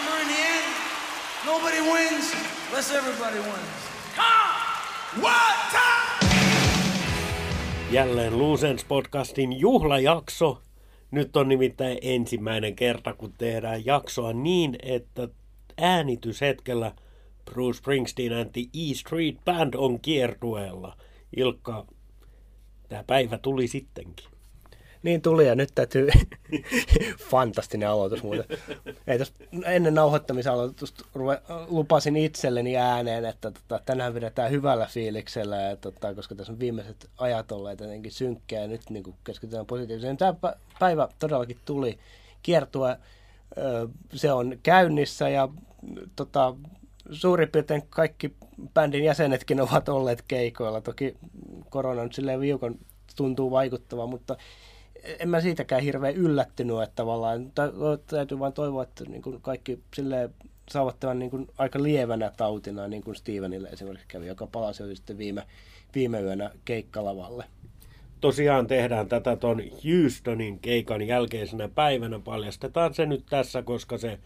Remember, in the end, nobody wins unless everybody wins. Come! What time? Jälleen Luusens podcastin juhlajakso. Nyt on nimittäin ensimmäinen kerta, kun tehdään jaksoa niin, että äänityshetkellä Bruce Springsteen and the E Street Band on kiertueella. Ilkka, tämä päivä tuli sittenkin. Niin tuli ja nyt täytyy, fantastinen aloitus muuten. Ei tos, ennen nauhoittamisaloitusta lupasin itselleni ääneen, että tota, tänään vedetään hyvällä fiiliksellä, ja, tota, koska tässä on viimeiset ajat olleet jotenkin synkkää ja nyt niin keskitytään positiiviseen. Tämä päivä todellakin tuli kiertua, se on käynnissä ja tota, suurin piirtein kaikki bändin jäsenetkin ovat olleet keikoilla. Toki korona nyt silleen viukon tuntuu vaikuttava, mutta en mä siitäkään hirveän yllättynyt, että tavallaan täytyy vain toivoa, että niin kuin kaikki silleen saavat tämän niin kuin aika lievänä tautina, niin kuin Stevenille esimerkiksi kävi, joka palasi sitten viime, viime yönä keikkalavalle. Tosiaan tehdään tätä tuon Houstonin keikan jälkeisenä päivänä. Paljastetaan se nyt tässä, koska se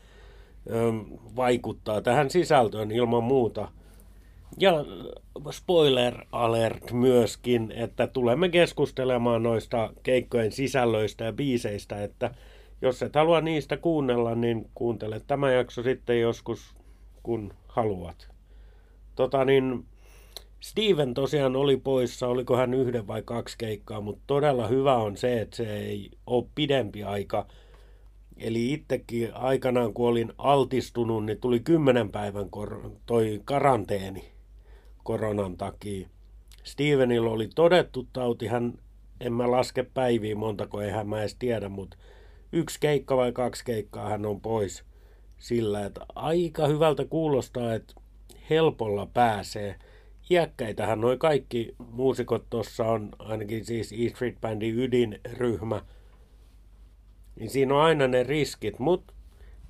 ö, vaikuttaa tähän sisältöön ilman muuta – ja spoiler alert myöskin, että tulemme keskustelemaan noista keikkojen sisällöistä ja biiseistä, että jos et halua niistä kuunnella, niin kuuntele tämä jakso sitten joskus, kun haluat. Tota niin, Steven tosiaan oli poissa, oliko hän yhden vai kaksi keikkaa, mutta todella hyvä on se, että se ei ole pidempi aika. Eli itsekin aikanaan, kun olin altistunut, niin tuli kymmenen päivän kor- toi karanteeni koronan takia. Stevenillä oli todettu tauti, hän, en mä laske päiviä montako, eihän mä edes tiedä, mutta yksi keikka vai kaksi keikkaa hän on pois sillä, että aika hyvältä kuulostaa, että helpolla pääsee. Iäkkäitähän noin kaikki muusikot tuossa on, ainakin siis E Street Bandin ydinryhmä, niin siinä on aina ne riskit, mutta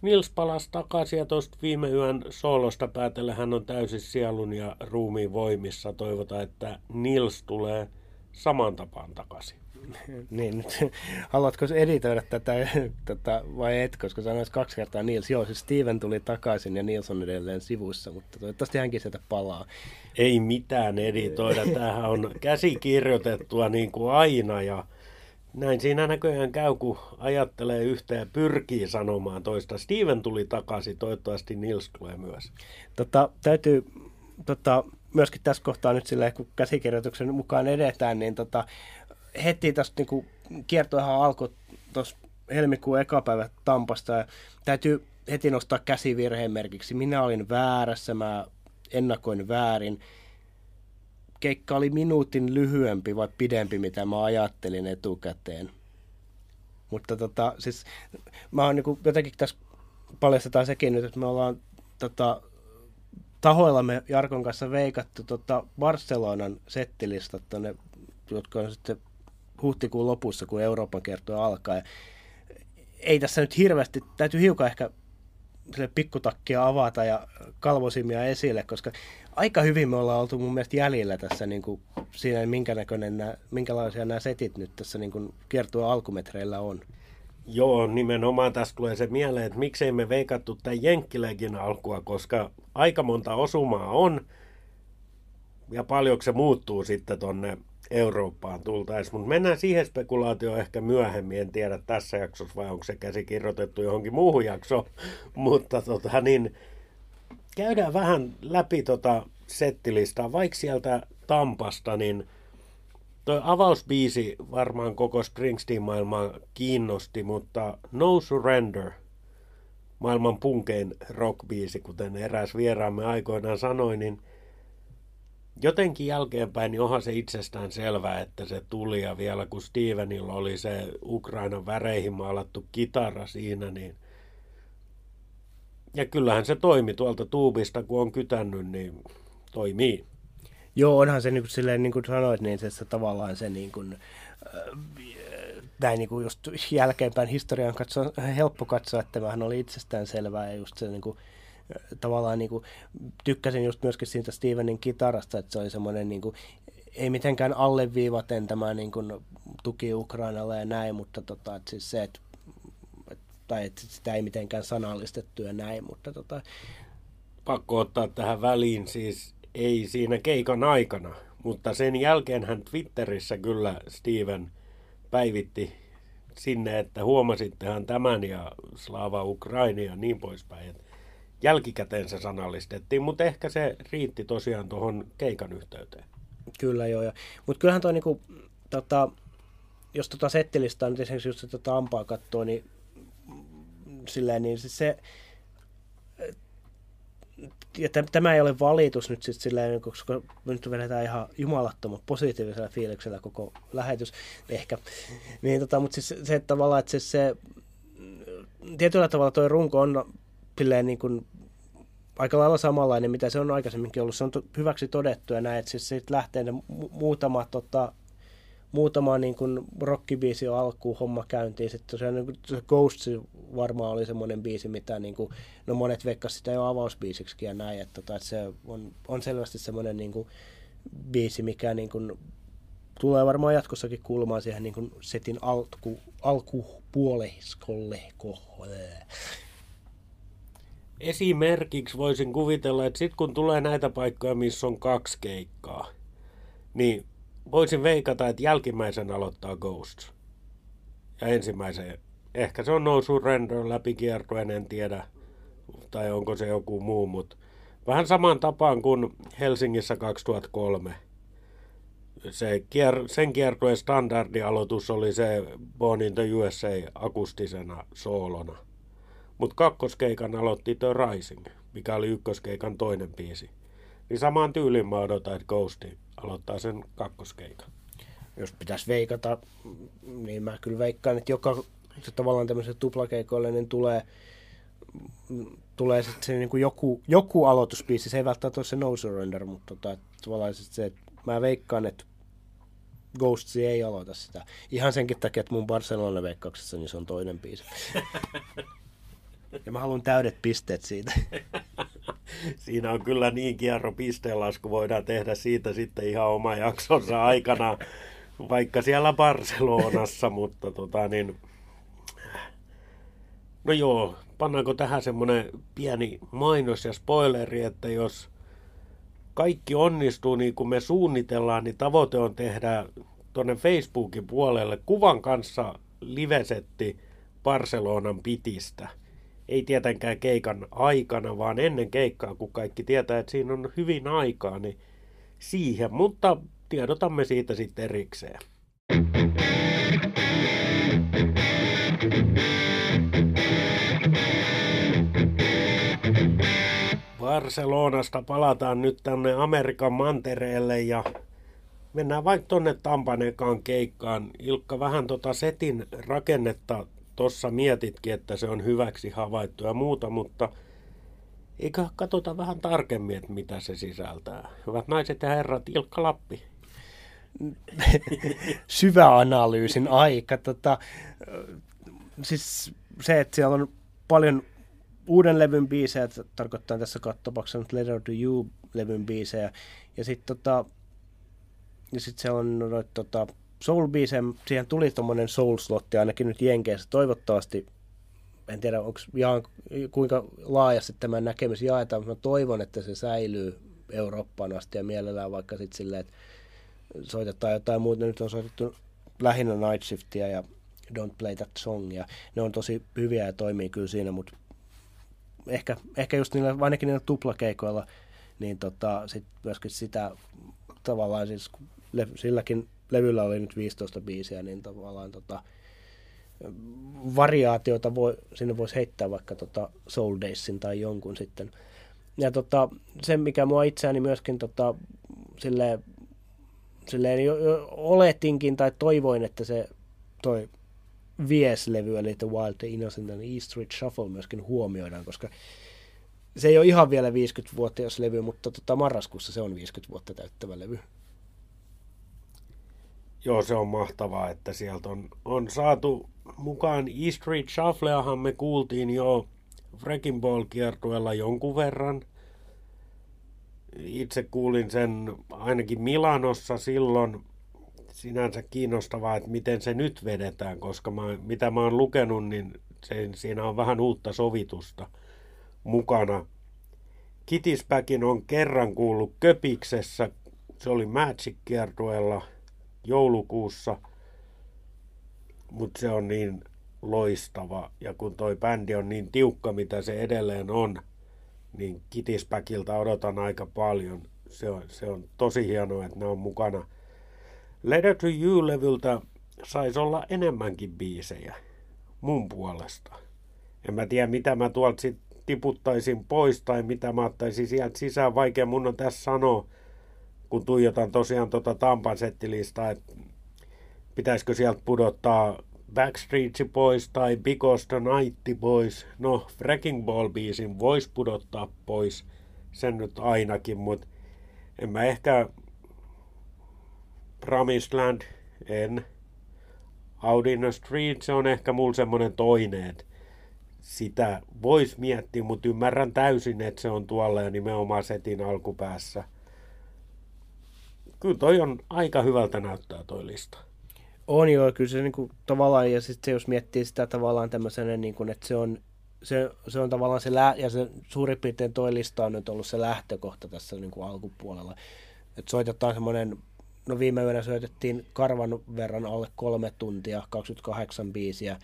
Nils palasi takaisin ja tuosta viime yön soolosta päätellä hän on täysin sielun ja ruumiin voimissa. Toivotaan, että Nils tulee saman tapaan takaisin. niin, nyt, haluatko editoida tätä, tätä vai et, koska sanoit kaksi kertaa Nils. Joo, siis Steven tuli takaisin ja Nils on edelleen sivuissa, mutta toivottavasti hänkin sieltä palaa. Ei mitään editoida, tämähän on käsikirjoitettua niin kuin aina ja näin siinä näköjään käy, kun ajattelee yhtä ja pyrkii sanomaan toista. Steven tuli takaisin, toivottavasti Nils tulee myös. Tota, täytyy tota, myöskin tässä kohtaa nyt silleen, kun käsikirjoituksen mukaan edetään, niin tota, heti tästä niin kiertoihan alkoi tuossa helmikuun eka päivä Tampasta ja täytyy heti nostaa käsivirheen merkiksi. Minä olin väärässä, mä ennakoin väärin keikka oli minuutin lyhyempi vai pidempi, mitä mä ajattelin etukäteen. Mutta tota, siis mä oon niin jotenkin tässä paljastetaan sekin nyt, että me ollaan tota, tahoillamme Jarkon kanssa veikattu tota Barcelonan settilistat tonne, jotka on sitten huhtikuun lopussa, kun Euroopan kertoo alkaa. Ja ei tässä nyt hirveästi, täytyy hiukan ehkä sille pikkutakkia avata ja kalvosimia esille, koska aika hyvin me ollaan oltu mun mielestä jäljellä tässä niin kuin siinä, minkä näköinen nämä, minkälaisia nämä setit nyt tässä niin kuin kiertua alkumetreillä on. Joo, nimenomaan tästä tulee se mieleen, että miksei me veikattu tämän Jenkkilegin alkua, koska aika monta osumaa on ja paljonko se muuttuu sitten tonne Eurooppaan tultaessa. Mutta mennään siihen spekulaatioon ehkä myöhemmin. En tiedä tässä jaksossa vai onko se käsikirjoitettu johonkin muuhun jaksoon. Mutta tota, niin, käydään vähän läpi tota settilistaa. Vaikka sieltä Tampasta, niin Tuo avausbiisi varmaan koko Springsteen-maailmaa kiinnosti, mutta No Surrender, maailman punkein rockbiisi, kuten eräs vieraamme aikoinaan sanoi, niin – jotenkin jälkeenpäin, niin onhan se itsestään selvää, että se tuli. Ja vielä kun Stevenilla oli se Ukrainan väreihin maalattu kitara siinä, niin ja kyllähän se toimi tuolta tuubista, kun on kytännyt, niin toimii. Joo, onhan se niin kuin, silleen, niin kuin sanoit, niin se, se tavallaan se niin kuin, äh, näin niin kuin just jälkeenpäin historian katsoa, helppo katsoa, että tämähän oli itsestään selvää ja just se niin kuin, tavallaan niin kuin, tykkäsin just myöskin siitä Stevenin kitarasta, että se oli semmoinen niin kuin, ei mitenkään alleviivaten tämä niin kuin, tuki Ukrainalle ja näin, mutta tota, että siis se, että tai että sitä ei mitenkään sanallistettu ja näin, mutta tota... Pakko ottaa tähän väliin, siis ei siinä keikan aikana, mutta sen jälkeen hän Twitterissä kyllä Steven päivitti sinne, että huomasittehan tämän ja Slava Ukraini ja niin poispäin. Et jälkikäteen se sanallistettiin, mutta ehkä se riitti tosiaan tuohon keikan yhteyteen. Kyllä joo, mutta kyllähän tuo niinku, tota, jos tota settilistaa nyt esimerkiksi just tota ampaa katsoo, niin silleen, niin siis se, ja tämä ei ole valitus nyt sitten silleen, koska nyt vedetään ihan jumalattoman positiivisella fiiliksellä koko lähetys ehkä. Niin, tota, mutta siis se, että tavallaan, että se, se tietyllä tavalla tuo runko on silleen niin kuin aika lailla samanlainen, mitä se on aikaisemminkin ollut. Se on hyväksi todettu ja näin, että siis siitä lähtee ne mu- muutama, tota, muutama niin kuin rockibiisi on alkuun homma käyntiin. Sitten tosiaan niin se Ghosts varmaan oli semmoinen biisi, mitä niin kuin, no monet veikkasivat sitä jo avausbiisiksi ja näin. Että, tota, että se on, on selvästi semmoinen niin kuin, biisi, mikä niin kuin, tulee varmaan jatkossakin kuulumaan siihen niin kuin setin alku, alkupuoliskolle. Esimerkiksi voisin kuvitella, että sitten kun tulee näitä paikkoja, missä on kaksi keikkaa, niin voisin veikata, että jälkimmäisen aloittaa Ghosts. Ja ensimmäisen, ehkä se on noussut Render läpi kiertuen, en tiedä, tai onko se joku muu, mutta vähän saman tapaan kuin Helsingissä 2003. Se kier, sen kiertueen standardialoitus oli se Born in the USA akustisena soolona. Mutta kakkoskeikan aloitti The Rising, mikä oli ykköskeikan toinen biisi. Niin samaan tyyliin mä odotan, että Ghosti aloittaa sen kakkoskeikan. Jos pitäisi veikata, niin mä kyllä veikkaan, että joka se tavallaan tämmöiselle tuplakeikoille niin tulee, tulee sitten se niin kuin joku, joku aloituspiisi. Se ei välttämättä ole se No Surrender, mutta tota, että tavallaan se, että mä veikkaan, että Ghosts ei aloita sitä. Ihan senkin takia, että mun Barcelona-veikkauksessa niin se on toinen biisi. Ja mä haluan täydet pisteet siitä. Siinä on kyllä niin kierro pisteenlasku, voidaan tehdä siitä sitten ihan oma jaksonsa aikana, vaikka siellä Barcelonassa, mutta tota niin... No joo, pannaanko tähän semmoinen pieni mainos ja spoileri, että jos kaikki onnistuu niin kuin me suunnitellaan, niin tavoite on tehdä tuonne Facebookin puolelle kuvan kanssa livesetti Barcelonan pitistä – ei tietenkään keikan aikana, vaan ennen keikkaa, kun kaikki tietää, että siinä on hyvin aikaa, niin siihen, mutta tiedotamme siitä sitten erikseen. Barcelonasta palataan nyt tänne Amerikan mantereelle ja mennään vaikka tonne Tampanekaan keikkaan. Ilkka, vähän tota setin rakennetta tuossa mietitkin, että se on hyväksi havaittu ja muuta, mutta eikö katsota vähän tarkemmin, että mitä se sisältää. Hyvät naiset ja herrat, Ilkka Lappi. Syvä analyysin aika. Tota, siis se, että siellä on paljon uuden levyn biisejä, tarkoittaa tässä tapauksessa nyt Letter to You-levyn biisejä, ja sitten tota, ja sit se on noit, tota, soul siihen tuli tuommoinen soul-slotti ainakin nyt Jenkeissä. Toivottavasti, en tiedä onko kuinka laajasti tämä näkemys jaetaan, mutta mä toivon, että se säilyy Eurooppaan asti ja mielellään vaikka sitten silleen, että soitetaan jotain muuta. Nyt on soitettu lähinnä Night Shiftia ja Don't Play That Song ja ne on tosi hyviä ja toimii kyllä siinä, mutta ehkä, ehkä just niillä, ainakin niillä tuplakeikoilla, niin tota, sit myöskin sitä tavallaan siis silläkin levyllä oli nyt 15 biisiä, niin tavallaan tota, variaatiota voi, sinne voisi heittää vaikka tota Soul Daysin tai jonkun sitten. Ja tota, se, mikä mua itseäni myöskin tota, silleen, silleen jo, jo oletinkin tai toivoin, että se toi Vies-levy, eli The Wild, The Innocent and East Street Shuffle myöskin huomioidaan, koska se ei ole ihan vielä 50-vuotias levy, mutta tota, marraskuussa se on 50 vuotta täyttävä levy. Joo, se on mahtavaa, että sieltä on, on saatu mukaan E Street Shuffleahan me kuultiin jo Wrecking Ball kiertueella jonkun verran. Itse kuulin sen ainakin Milanossa silloin. Sinänsä kiinnostavaa, että miten se nyt vedetään, koska mä, mitä mä oon lukenut, niin se, siinä on vähän uutta sovitusta mukana. Kitispäkin on kerran kuullut Köpiksessä, se oli Magic-kiertueella joulukuussa, mutta se on niin loistava. Ja kun toi bändi on niin tiukka, mitä se edelleen on, niin Kitispäkiltä odotan aika paljon. Se on, se on tosi hienoa, että ne on mukana. Letter to You-levyltä saisi olla enemmänkin biisejä mun puolesta. En mä tiedä, mitä mä tuolta sit tiputtaisin pois tai mitä mä ottaisin sieltä sisään. Vaikea mun on tässä sanoa, kun tuijotan tosiaan tota Tampan settilistaa, että pitäisikö sieltä pudottaa Backstreet pois tai Because the Night pois. No, Wrecking Ball-biisin voisi pudottaa pois, sen nyt ainakin, mutta en mä ehkä Promised Land, en. Out in the Street, se on ehkä mulla semmonen toinen, että sitä voisi miettiä, mutta ymmärrän täysin, että se on tuolla ja nimenomaan setin alkupäässä. Kyllä toi on aika hyvältä näyttää toi lista. On joo, kyllä se niin kuin, tavallaan, ja sitten jos miettii sitä tavallaan tämmöisenä, niin kuin, että se on, se, se on tavallaan se, lä- ja se suurin piirtein toi lista on nyt ollut se lähtökohta tässä niin kuin alkupuolella. Että soitetaan semmoinen, no viime yönä soitettiin karvan verran alle kolme tuntia, 28 biisiä.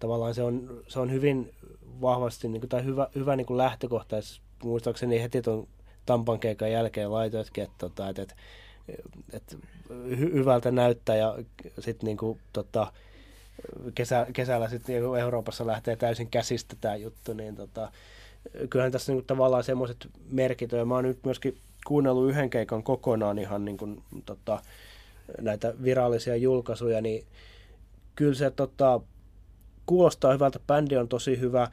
Tavallaan se on, se on hyvin vahvasti, niin kuin, tai hyvä, hyvä niin kuin lähtökohta, muistaakseni heti tuon Tampan keikan jälkeen laitoitkin, että, tota, että, että että hy- hyvältä näyttää ja sitten niinku, tota, kesä, kesällä sitten niinku Euroopassa lähtee täysin käsistä tämä juttu, niin tota, kyllähän tässä niinku tavallaan semmoiset merkit on. Ja mä oon nyt myöskin kuunnellut yhden keikan kokonaan ihan niinku, tota, näitä virallisia julkaisuja, niin kyllä se tota, kuulostaa hyvältä, bändi on tosi hyvä,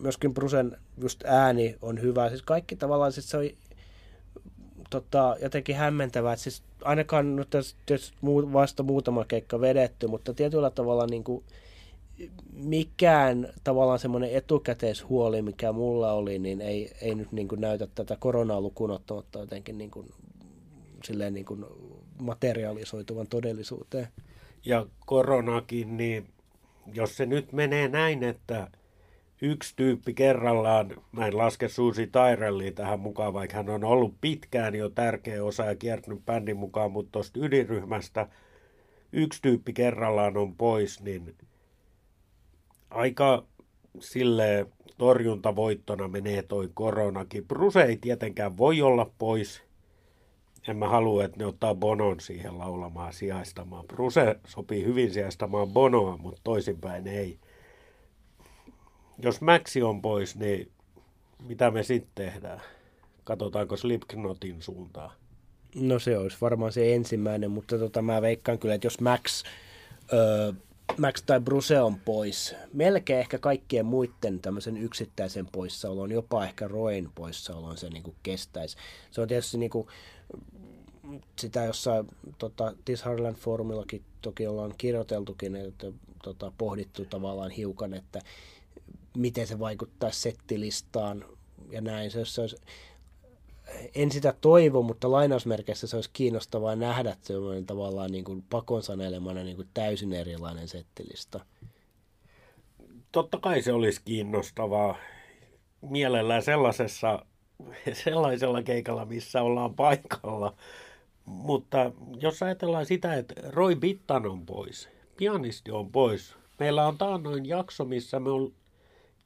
myöskin Brusen just ääni on hyvä, siis kaikki tavallaan, siis se on tota, jotenkin hämmentävää, että siis ainakaan nyt tässä vasta muutama keikka vedetty, mutta tietyllä tavalla niin kuin, mikään tavallaan semmoinen etukäteishuoli, mikä mulla oli, niin ei, ei nyt niin kuin näytä tätä koronaa lukuun ottamatta jotenkin niin kuin, silleen niin kuin materialisoituvan todellisuuteen. Ja koronakin, niin jos se nyt menee näin, että yksi tyyppi kerrallaan, mä en laske Suusi Tyrellia tähän mukaan, vaikka hän on ollut pitkään jo tärkeä osa ja kiertynyt bändin mukaan, mutta tuosta ydinryhmästä yksi tyyppi kerrallaan on pois, niin aika sille torjuntavoittona menee toi koronakin. Bruse ei tietenkään voi olla pois. En mä halua, että ne ottaa Bonon siihen laulamaan sijaistamaan. Bruse sopii hyvin sijaistamaan Bonoa, mutta toisinpäin ei jos Maxi on pois, niin mitä me sitten tehdään? Katsotaanko Slipknotin suuntaan? No se olisi varmaan se ensimmäinen, mutta tota, mä veikkaan kyllä, että jos Max, öö, Max tai Bruse on pois, melkein ehkä kaikkien muiden tämmöisen yksittäisen poissaolon, jopa ehkä Roin poissaolon se niin kestäisi. Se on tietysti niin kuin, sitä jossain tota, This Harland Forumillakin toki ollaan kirjoiteltukin, että tota, pohdittu tavallaan hiukan, että miten se vaikuttaa settilistaan ja näin. Se, se olisi, en sitä toivo, mutta lainausmerkeissä se olisi kiinnostavaa nähdä että se on tavallaan niin kuin pakon sanelemana niin kuin täysin erilainen settilista. Totta kai se olisi kiinnostavaa mielellään sellaisessa, sellaisella keikalla, missä ollaan paikalla. Mutta jos ajatellaan sitä, että Roy Bittan on pois, pianisti on pois. Meillä on taannoin jakso, missä me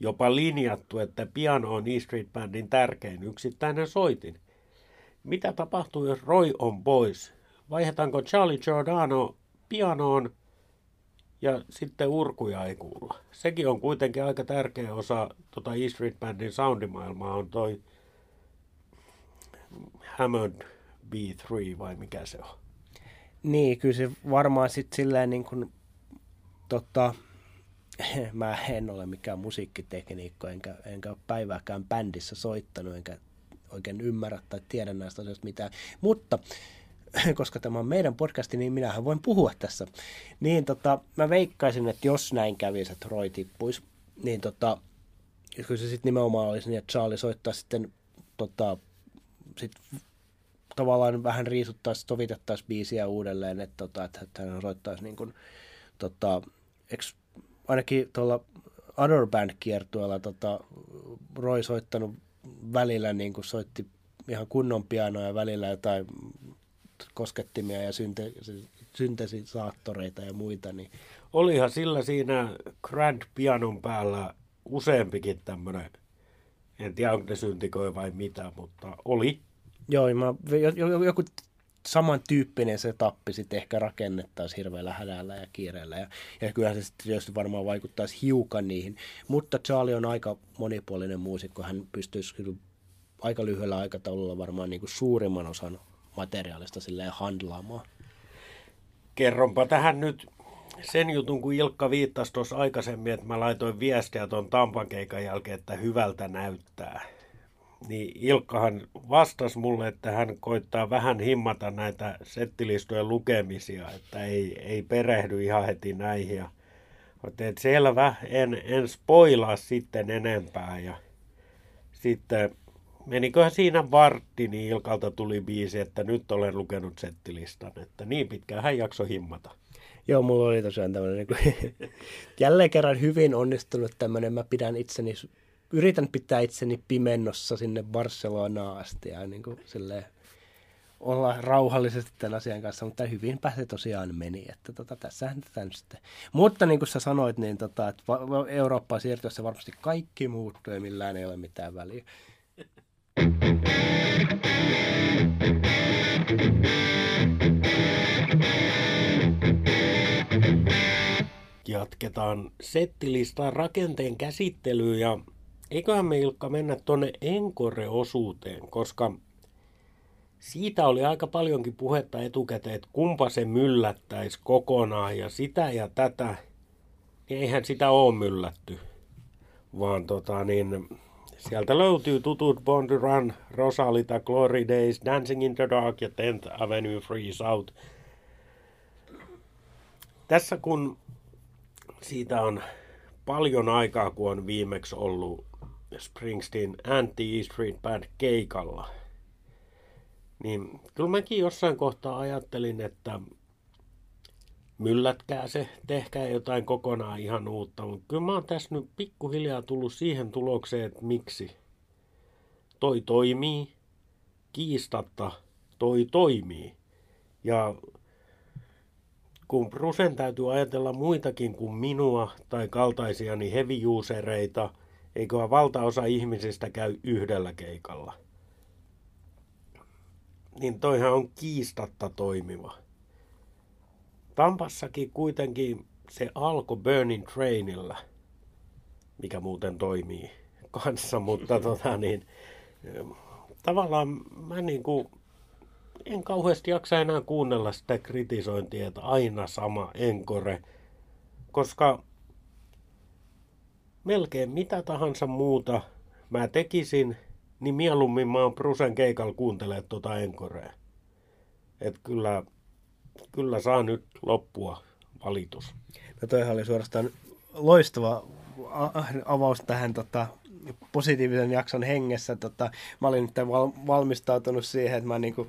jopa linjattu, että piano on E Street Bandin tärkein yksittäinen soitin. Mitä tapahtuu, jos Roy on pois? Vaihdetaanko Charlie Giordano pianoon ja sitten urkuja ei kuulla? Sekin on kuitenkin aika tärkeä osa tota E Street Bandin soundimaailmaa, on toi Hammond B3 vai mikä se on? Niin, kyllä se varmaan sitten silleen niin kuin, tota, mä en ole mikään musiikkitekniikko, enkä, enkä päivääkään bändissä soittanut, enkä oikein ymmärrä tai tiedä näistä asioista mitään. Mutta koska tämä on meidän podcasti, niin minähän voin puhua tässä. Niin tota, mä veikkaisin, että jos näin kävisi, että Roy tippuisi, niin tota, kyllä se sitten nimenomaan olisi niin, että Charlie soittaa sitten tota, sit tavallaan vähän riisuttaisi, sovitettaisiin biisiä uudelleen, että, tota, että hän soittaisi niin kuin, tota, eks ainakin tuolla Other Band tota, Roy soittanut välillä niin kuin soitti ihan kunnon pianoja välillä jotain koskettimia ja synte, syntesisaattoreita ja muita. Niin. Olihan sillä siinä Grand Pianon päällä useampikin tämmöinen, en tiedä onko ne syntikoi vai mitä, mutta oli. Joo, mä, joku samantyyppinen se tappi sitten ehkä rakennettaisiin hirveällä hädällä ja kiireellä. Ja, ja kyllä se sitten tietysti varmaan vaikuttaisi hiukan niihin. Mutta Charlie on aika monipuolinen muusikko. Hän pystyisi aika lyhyellä aikataululla varmaan niin kuin suurimman osan materiaalista silleen handlaamaan. Kerronpa tähän nyt sen jutun, kun Ilkka viittasi tuossa aikaisemmin, että mä laitoin viestiä tuon Tampan keikan jälkeen, että hyvältä näyttää. Niin Ilkkahan vastasi mulle, että hän koittaa vähän himmata näitä settilistojen lukemisia, että ei, ei perehdy ihan heti näihin. Ja, että selvä, en, en spoilaa sitten enempää. Ja sitten meniköhän siinä vartti, niin Ilkalta tuli biisi, että nyt olen lukenut settilistan, että niin pitkään hän jaksoi himmata. Joo, mulla oli tosiaan tämmöinen niin jälleen kerran hyvin onnistunut tämmöinen, mä pidän itseni, yritän pitää itseni pimennossa sinne Barcelonaan asti ja niin kuin, silleen, olla rauhallisesti tämän asian kanssa, mutta hyvin pääse tosiaan meni, että tota, tässähän tätä nyt sitten. Mutta niin kuin sä sanoit, niin tota, että Eurooppaan siirtyessä varmasti kaikki muuttuu ja millään ei ole mitään väliä. Jatketaan settilistan rakenteen käsittelyyn ja eiköhän me Ilkka mennä tuonne Encore-osuuteen, koska siitä oli aika paljonkin puhetta etukäteen, että kumpa se myllättäisi kokonaan ja sitä ja tätä. Niin eihän sitä ole myllätty, vaan tota niin, Sieltä löytyy tutut Bond Run, Rosalita, Glory Days, Dancing in the Dark ja 10th Avenue Freeze Out. Tässä kun siitä on paljon aikaa, kun on viimeksi ollut Springsteen Anti-E Street Band keikalla, niin kyllä mäkin jossain kohtaa ajattelin, että myllätkää se, tehkää jotain kokonaan ihan uutta. Mutta kyllä mä oon tässä nyt pikkuhiljaa tullut siihen tulokseen, että miksi. Toi toimii, kiistatta toi toimii. Ja kun Brusen täytyy ajatella muitakin kuin minua tai kaltaisiani heavy usereita, eikö valtaosa ihmisistä käy yhdellä keikalla. Niin toihan on kiistatta toimiva. Tampassakin kuitenkin se alkoi Burning Trainilla, mikä muuten toimii kanssa, mutta tota niin, tavallaan mä niin kuin, en kauheasti jaksa enää kuunnella sitä kritisointia, että aina sama enkore, koska melkein mitä tahansa muuta mä tekisin, niin mieluummin mä oon Prusen keikalla kuuntelemaan tuota enkorea. Että kyllä kyllä saa nyt loppua valitus. No toihan oli suorastaan loistava avaus tähän tota, positiivisen jakson hengessä. Tota, mä olin nyt val- valmistautunut siihen, että mä niinku,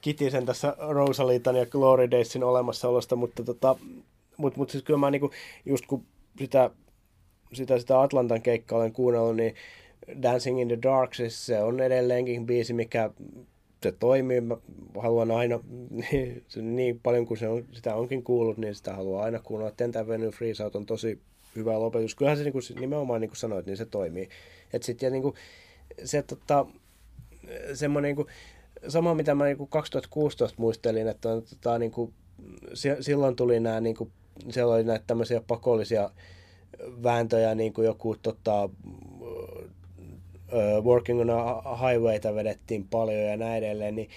kitisen tässä Rosalitan ja Glory Daysin olemassaolosta, mutta tota, mut, mut siis kyllä mä niinku, just kun sitä, sitä, sitä Atlantan keikkaa olen kuunnellut, niin Dancing in the Dark, siis se on edelleenkin biisi, mikä se toimii. Mä haluan aina, niin paljon kuin se on, sitä onkin kuullut, niin sitä haluan aina kuunnella. Tenth Avenue Freeze Out on tosi hyvä lopetus. Kyllähän se niin kuin, nimenomaan niin kuin sanoit, niin se toimii. Et sit, ja niin kuin, se tota, semmoinen niin kuin, sama mitä mä niin kuin 2016 muistelin, että tota, niin kuin, silloin tuli nämä, niin kuin, siellä oli näitä tämmöisiä pakollisia vääntöjä, niin kuin joku tota, Working on a Highwayta vedettiin paljon ja näin edelleen, niin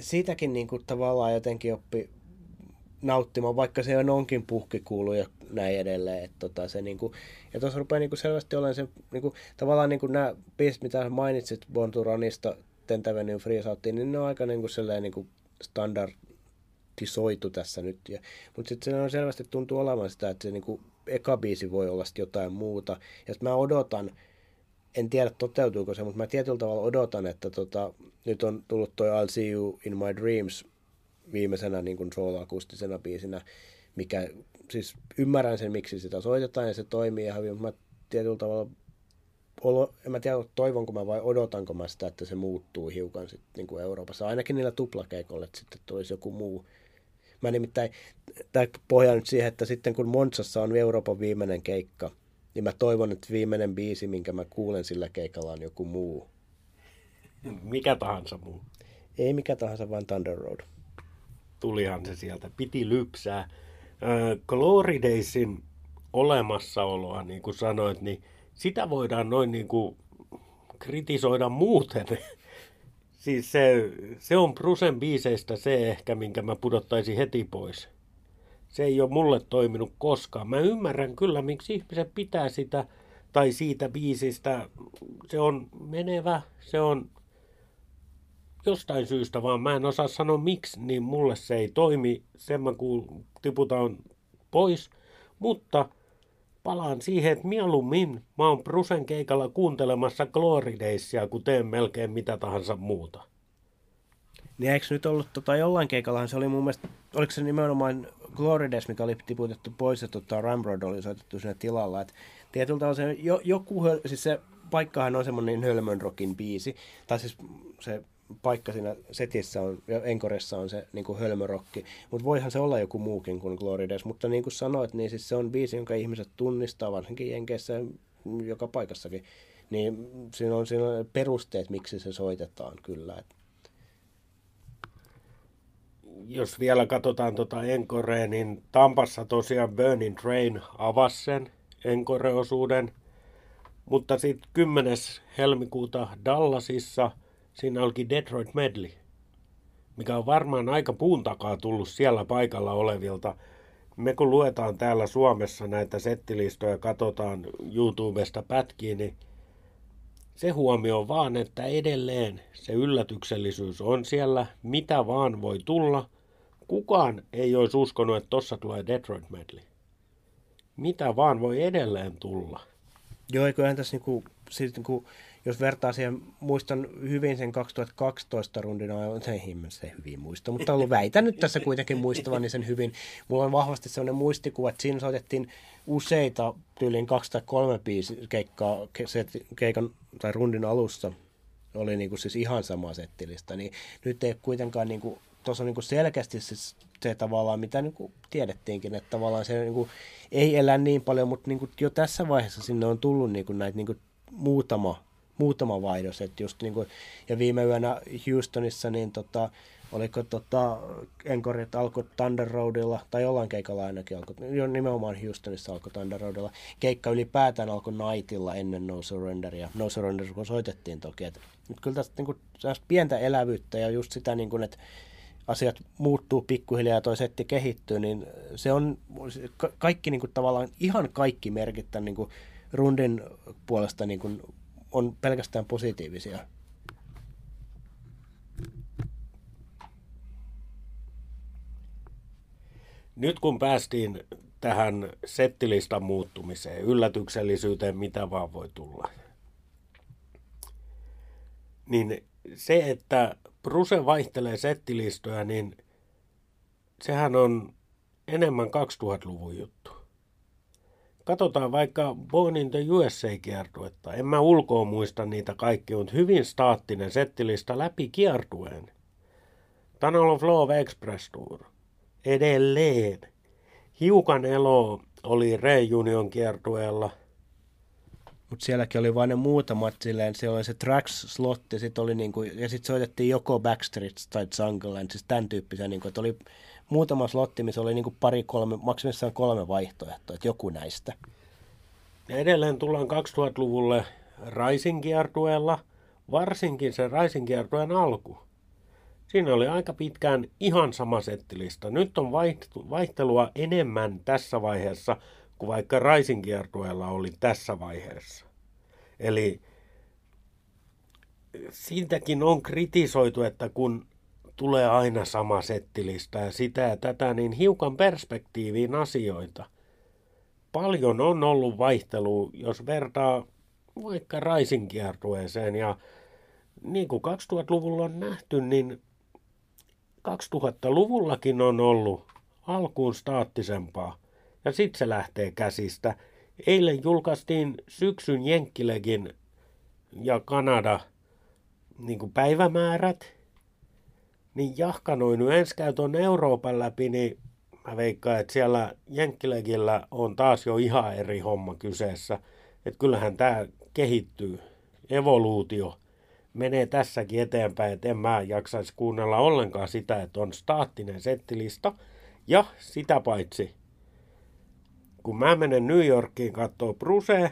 siitäkin niin kuin tavallaan jotenkin oppi nauttimaan, vaikka se on onkin puhkikuulu ja näin edelleen. Että tota, se, niin kuin, ja tuossa rupeaa niin kuin selvästi olemaan se, niin kuin, tavallaan niin kuin nämä biisit, mitä mainitsit Bonturanista, Tentävenin Freesouttiin, niin ne on aika niin kuin, sellainen, niin kuin standardisoitu tässä nyt. Mutta sitten se on selvästi tuntuu olevan sitä, että se niin kuin, eka biisi voi olla jotain muuta. Ja mä odotan, en tiedä toteutuuko se, mutta mä tietyllä tavalla odotan, että tota, nyt on tullut toi I'll See You in My Dreams viimeisenä niin kuin solo-akustisena biisinä, mikä siis ymmärrän sen, miksi sitä soitetaan ja se toimii ihan hyvin, mutta mä tietyllä tavalla olo, en mä tiedä, toivonko mä vai odotanko mä sitä, että se muuttuu hiukan sit, niin kuin Euroopassa. Ainakin niillä tuplakeikolla, että sitten tulisi joku muu. Mä nimittäin, tämä pohjaa nyt siihen, että sitten kun Monsassa on Euroopan viimeinen keikka, niin mä toivon, että viimeinen biisi, minkä mä kuulen sillä keikalla, on joku muu. Mikä tahansa muu. Ei mikä tahansa, vaan Thunder Road. Tulihan se sieltä. Piti lypsää. Äh, Glory Daysin olemassaoloa, niin kuin sanoit, niin sitä voidaan noin niin kuin kritisoida muuten. siis se, se on Brusen biiseistä se ehkä, minkä mä pudottaisin heti pois. Se ei ole mulle toiminut koskaan. Mä ymmärrän kyllä, miksi ihmiset pitää sitä tai siitä biisistä. Se on menevä, se on jostain syystä vaan, mä en osaa sanoa miksi, niin mulle se ei toimi. Sen mä kuul, tiputaan pois. Mutta palaan siihen, että mieluummin mä oon Brusen keikalla kuuntelemassa Glory Daysia, kun teen melkein mitä tahansa muuta. Niin eikö nyt ollut tota, jollain keikallahan se oli mun mielestä, oliko se nimenomaan Glory Days, mikä oli tiputettu pois ja tota, Ramrod oli soitettu sinne tilalla. Et tietyllä se, jo, joku, siis se paikkahan on semmoinen hölmön rockin biisi, tai siis se paikka siinä setissä on, ja Enkoressa on se niin kuin hölmörokki, mutta voihan se olla joku muukin kuin Glory Days, mutta niin kuin sanoit, niin siis se on biisi, jonka ihmiset tunnistaa, varsinkin Jenkeissä joka paikassakin, niin siinä on, siinä on perusteet, miksi se soitetaan kyllä. Jos vielä katsotaan tuota Enkorea, niin Tampassa tosiaan Burning Train avasi sen Encore-osuuden, mutta sitten 10. helmikuuta Dallasissa – siinä olikin Detroit Medley, mikä on varmaan aika puun takaa tullut siellä paikalla olevilta. Me kun luetaan täällä Suomessa näitä settilistoja ja katsotaan YouTubesta pätkiä, niin se huomio vaan, että edelleen se yllätyksellisyys on siellä, mitä vaan voi tulla. Kukaan ei olisi uskonut, että tossa tulee Detroit Medley. Mitä vaan voi edelleen tulla. Joo, eiköhän tässä niinku, siis niinku, jos vertaa siihen, muistan hyvin sen 2012 rundin ajan, ei se hyvin muista, mutta ollut väitän nyt tässä kuitenkin muistavani sen hyvin. Mulla on vahvasti sellainen muistikuva, että siinä soitettiin useita tyyliin kaksi tai kolme biisi keikkaa, keikan tai rundin alussa oli niin kuin siis ihan sama settilista, niin nyt ei kuitenkaan niin kuin, tuossa on niin kuin selkeästi se, se tavallaan, mitä niin kuin tiedettiinkin, että tavallaan se niin kuin, ei elä niin paljon, mutta niin kuin jo tässä vaiheessa sinne on tullut niin kuin näitä niin kuin muutama muutama vaihdos. Et just niin kuin, ja viime yönä Houstonissa, niin tota, oliko tota, Enkorit alkoi Thunder Roadilla, tai jollain keikalla ainakin alkoi, nimenomaan Houstonissa alkoi Thunder Roadilla. Keikka ylipäätään alkoi Nightilla ennen No Surrenderia. No Surrender kun soitettiin toki. Et, nyt kyllä tästä niin kuin, pientä elävyyttä ja just sitä, niin kuin, että asiat muuttuu pikkuhiljaa ja toi setti kehittyy, niin se on kaikki niin kuin, tavallaan ihan kaikki merkit tämän niin kuin, rundin puolesta niin kuin, on pelkästään positiivisia. Nyt kun päästiin tähän settilistan muuttumiseen, yllätyksellisyyteen, mitä vaan voi tulla, niin se, että Bruse vaihtelee settilistoja, niin sehän on enemmän 2000-luvun juttu. Katsotaan vaikka Born in the USA-kiertuetta. En mä ulkoa muista niitä kaikki, mutta hyvin staattinen settilista läpi kiertueen. Tunnel of Love Express Tour. Edelleen. Hiukan elo oli Reunion kiertueella. Mutta sielläkin oli vain ne muutamat silleen, siellä oli se tracks-slotti, sit oli niinku, ja sitten soitettiin joko Backstreet tai Jungle siis tämän tyyppisiä, niinku, että oli muutama slotti, missä oli niin pari, kolme, maksimissaan kolme vaihtoehtoa, että joku näistä. Ja edelleen tullaan 2000-luvulle Rising kiertueella, varsinkin se Rising alku. Siinä oli aika pitkään ihan sama settilista. Nyt on vaihtelua enemmän tässä vaiheessa kuin vaikka Rising oli tässä vaiheessa. Eli siitäkin on kritisoitu, että kun tulee aina sama settilista ja sitä ja tätä, niin hiukan perspektiiviin asioita. Paljon on ollut vaihtelua, jos vertaa vaikka Raisin kiertueeseen ja niin kuin 2000-luvulla on nähty, niin 2000-luvullakin on ollut alkuun staattisempaa ja sitten se lähtee käsistä. Eilen julkaistiin syksyn Jenkkilegin ja Kanada niin kuin päivämäärät, niin jahkanoin nyt ensi käy Euroopan läpi, niin mä veikkaan, että siellä Jenkkilegillä on taas jo ihan eri homma kyseessä. Että kyllähän tämä kehittyy, evoluutio menee tässäkin eteenpäin, että en mä jaksaisi kuunnella ollenkaan sitä, että on staattinen settilista. Ja sitä paitsi, kun mä menen New Yorkiin katsoa Brusea,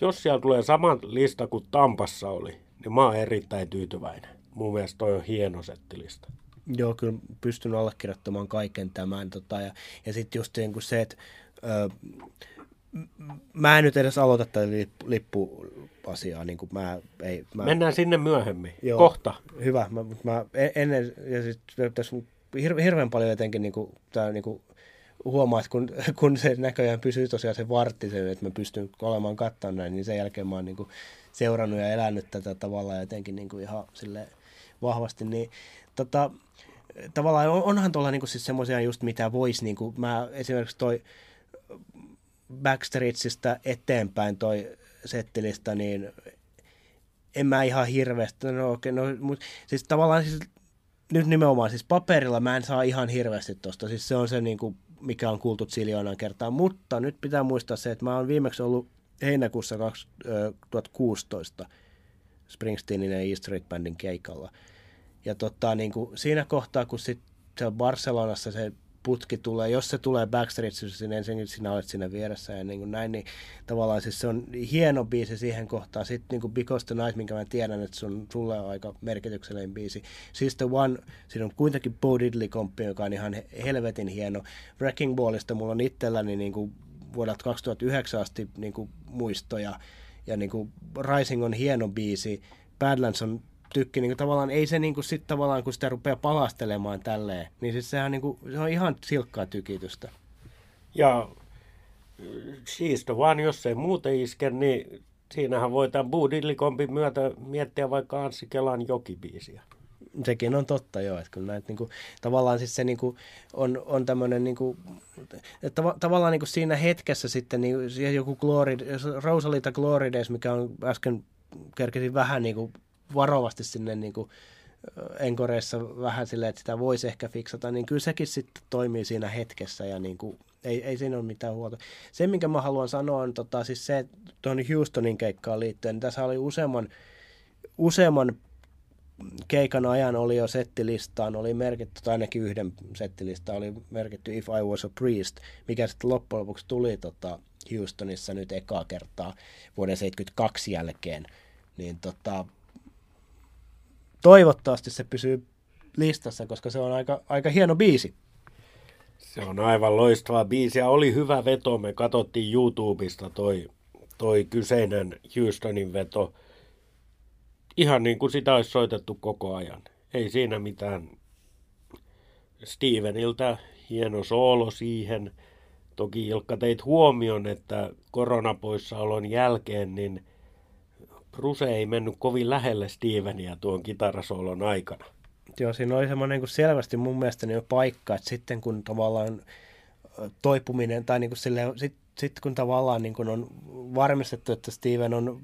jos siellä tulee sama lista kuin Tampassa oli, niin mä oon erittäin tyytyväinen. Mun mielestä toi on hieno settilista. Joo, kyllä pystyn allekirjoittamaan kaiken tämän. Tota, ja, ja sitten just niin kuin se, että ö, mä en nyt edes aloita tätä lippu, lippuasiaa. Niin kuin mä, ei, mä, Mennään sinne myöhemmin. Joo, Kohta. Hyvä. Mä, mä ennen, ja sitten tässä hir, hirveän paljon jotenkin niin kuin, tää, niin kuin, huomaa, että kun, kun se näköjään pysyy tosiaan se vartti, se, että mä pystyn olemaan katsomaan näin, niin sen jälkeen mä oon niin kuin, seurannut ja elänyt tätä tavallaan jotenkin niin kuin ihan sille vahvasti. Niin, tota, tavallaan on, onhan tuolla niin siis semmoisia just mitä voisi, niin kuin mä esimerkiksi toi Backstreetsistä eteenpäin toi settilista, niin en mä ihan hirveästi, no okei, no, mut, siis tavallaan siis, nyt nimenomaan siis paperilla mä en saa ihan hirveästi tosta, siis se on se niin kuin, mikä on kuultu siljoonan kertaa, mutta nyt pitää muistaa se, että mä oon viimeksi ollut heinäkuussa 2016 Springsteenin ja E Street Bandin keikalla. Ja tota, niin kuin siinä kohtaa, kun sitten Barcelonassa se putki tulee, jos se tulee Backstreetsissä, niin ensinnäkin sinä olet siinä vieressä ja niin kuin näin, niin tavallaan siis se on hieno biisi siihen kohtaan. Sitten niin kuin Because the Night, minkä mä tiedän, että se on sulle aika merkityksellinen biisi. Siis The One, siinä on kuitenkin Bo Diddley-komppi, joka on ihan helvetin hieno. Wrecking Ballista mulla on itselläni niin kuin vuodelta 2009 asti niin kuin muistoja, ja niin kuin Rising on hieno biisi, Badlands on tykki, niin kuin tavallaan ei se niin kuin sit tavallaan, kun sitä rupeaa palastelemaan tälleen, niin siis sehän niin kuin, se on ihan silkkaa tykitystä. Ja siis vaan, jos ei muuten iske, niin siinähän voi tämän Budillikompin myötä miettiä vaikka Anssi Kelan jokibiisiä. Sekin on totta, joo. Että kun näet, niin kuin, tavallaan siis se niin kuin, on, on tämmöinen, niin kuin, että tav- tavallaan niin kuin siinä hetkessä sitten niin, joku Glory, Rosalita Glory Days, mikä on äsken kerkesin vähän niin kuin varovasti sinne niin kuin enkoreissa vähän silleen, että sitä voisi ehkä fiksata, niin kyllä sekin sitten toimii siinä hetkessä ja niin kuin, ei, ei siinä ole mitään huolta. Se, minkä mä haluan sanoa, on tota, siis se, tuon Houstonin keikkaan liittyen, niin tässä oli useamman, useamman keikan ajan oli jo settilistaan, oli merkitty, tai ainakin yhden settilistaan oli merkitty If I Was a Priest, mikä sitten loppujen lopuksi tuli tota, Houstonissa nyt ekaa kertaa vuoden 72 jälkeen. Niin tota, toivottavasti se pysyy listassa, koska se on aika, aika hieno biisi. Se on aivan loistava biisi ja oli hyvä veto. Me katsottiin YouTubesta toi, toi kyseinen Houstonin veto. Ihan niin kuin sitä olisi soitettu koko ajan. Ei siinä mitään. Steveniltä hieno soolo siihen. Toki Ilkka teit huomion, että koronapoissaolon jälkeen niin Bruse ei mennyt kovin lähelle Stevenia tuon kitarasoolon aikana. Joo, siinä oli semmoinen niin selvästi mun mielestä niin paikka, että sitten kun tavallaan toipuminen, tai niin kuin silleen, sit, kun tavallaan niin kuin on varmistettu, että Steven on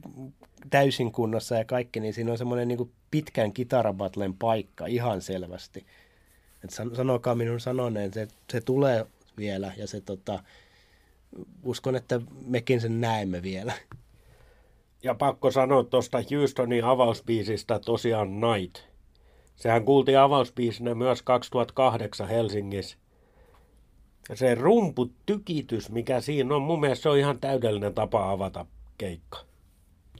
täysin kunnossa ja kaikki, niin siinä on semmoinen niin pitkän kitarabattlen paikka ihan selvästi. Et sanokaa minun sanoneen, se, se tulee vielä ja se tota, uskon, että mekin sen näemme vielä. Ja pakko sanoa tuosta Houstonin avausbiisistä tosiaan Night. Sehän kuultiin avausbiisinä myös 2008 Helsingissä. Ja se rumputykitys, mikä siinä on, mun mielestä se on ihan täydellinen tapa avata keikka.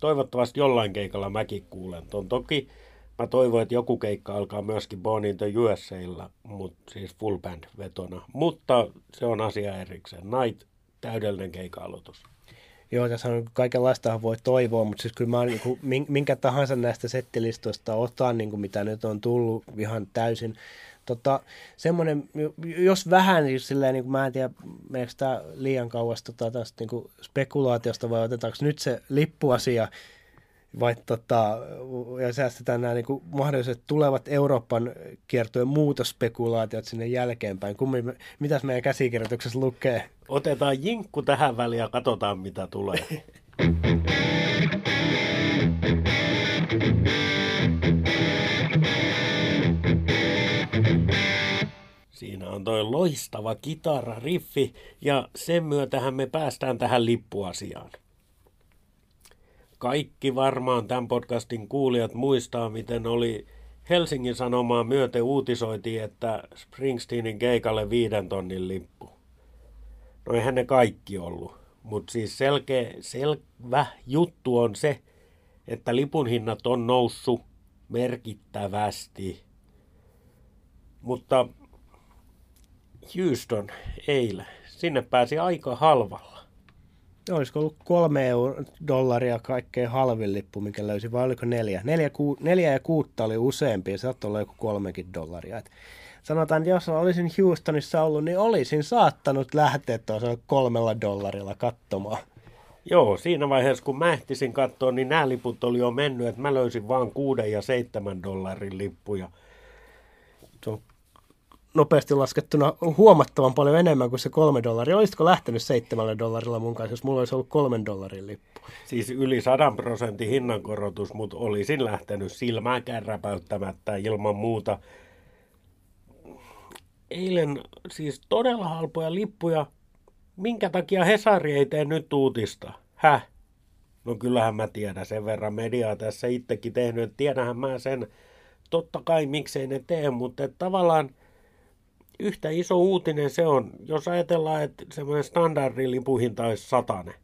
Toivottavasti jollain keikalla mäkin kuulen ton. Toki mä toivon, että joku keikka alkaa myöskin Born in the USAilla, siis full band vetona. Mutta se on asia erikseen. Night, täydellinen keikka-aloitus. Joo, tässä on kaikenlaista voi toivoa, mutta siis kyllä mä niin kuin, minkä tahansa näistä settilistoista otan, niin kuin mitä nyt on tullut ihan täysin. Tota, semmoinen, jos vähän, siis silleen, niin kuin mä en tiedä, meneekö tämä liian kauas tota, tästä niin kuin spekulaatiosta vai otetaanko nyt se lippuasia vai tota, ja säästetään nämä niin kuin mahdolliset tulevat Euroopan kiertojen muutospekulaatiot sinne jälkeenpäin. Kummi, mitäs meidän käsikirjoituksessa lukee? Otetaan jinkku tähän väliin ja katsotaan mitä tulee. Siinä on toi loistava kitarariffi ja sen myötähän me päästään tähän lippuasiaan. Kaikki varmaan tämän podcastin kuulijat muistaa, miten oli Helsingin Sanomaa myöten uutisoitiin, että Springsteenin keikalle viiden tonnin lippu. No eihän ne kaikki ollut, mutta siis selkeä, selvä juttu on se, että lipun hinnat on noussut merkittävästi. Mutta Houston eilen, sinne pääsi aika halvalla. Olisiko ollut kolme euro, dollaria kaikkein halvin lippu, mikä löysi, vai oliko neljä? Neljä, ku, neljä ja kuutta oli useampi, ja se saattoi olla joku kolmekin dollaria. Et sanotaan, että jos olisin Houstonissa ollut, niin olisin saattanut lähteä tuossa kolmella dollarilla katsomaan. Joo, siinä vaiheessa kun mä ehtisin katsoa, niin nämä liput oli jo mennyt, että mä löysin vaan kuuden ja seitsemän dollarin lippuja. Se on nopeasti laskettuna huomattavan paljon enemmän kuin se kolme dollaria. Olisitko lähtenyt seitsemällä dollarilla mun kanssa, jos mulla olisi ollut kolmen dollarin lippu? Siis yli sadan prosentin hinnankorotus, mutta olisin lähtenyt silmää kärräpäyttämättä ilman muuta. Eilen siis todella halpoja lippuja. Minkä takia Hesari ei tee nyt uutista? Häh? No kyllähän mä tiedän sen verran mediaa tässä itsekin tehnyt, että tiedänhän mä sen. Totta kai miksei ne tee, mutta tavallaan – yhtä iso uutinen se on, jos ajatellaan, että semmoinen standardilipuhinta olisi satane.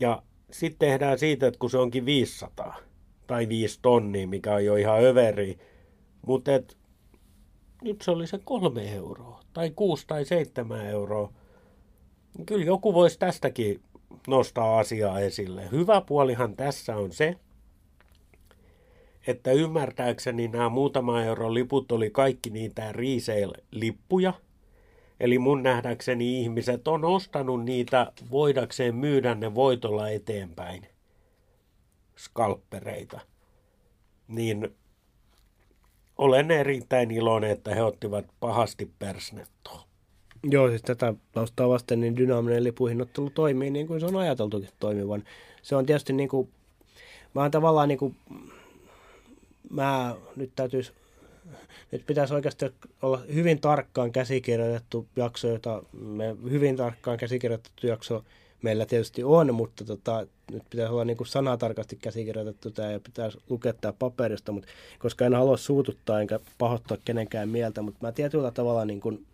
Ja sitten tehdään siitä, että kun se onkin 500 tai 5 tonnia, mikä on jo ihan överi, mutta et, nyt se oli se kolme euroa tai kuusi tai seitsemän euroa. Kyllä joku voisi tästäkin nostaa asiaa esille. Hyvä puolihan tässä on se, että ymmärtääkseni nämä muutama euron liput oli kaikki niitä resale-lippuja. Eli mun nähdäkseni ihmiset on ostanut niitä voidakseen myydä ne voitolla eteenpäin. Skalppereita. Niin olen erittäin iloinen, että he ottivat pahasti persnettoa. Joo, siis tätä taustaa vasten niin dynaaminen lipuhinnoittelu toimii niin kuin se on ajateltukin toimivan. Se on tietysti niin kuin, mä oon tavallaan niin kuin mä nyt täytyisi, nyt pitäisi oikeasti olla hyvin tarkkaan käsikirjoitettu jakso, jota me hyvin tarkkaan käsikirjoitettu jakso meillä tietysti on, mutta tota, nyt pitäisi olla niin sanatarkasti käsikirjoitettu tämä ja pitäisi lukea tämä paperista, mutta koska en halua suututtaa enkä pahoittaa kenenkään mieltä, mutta mä tietyllä tavalla niin kuin,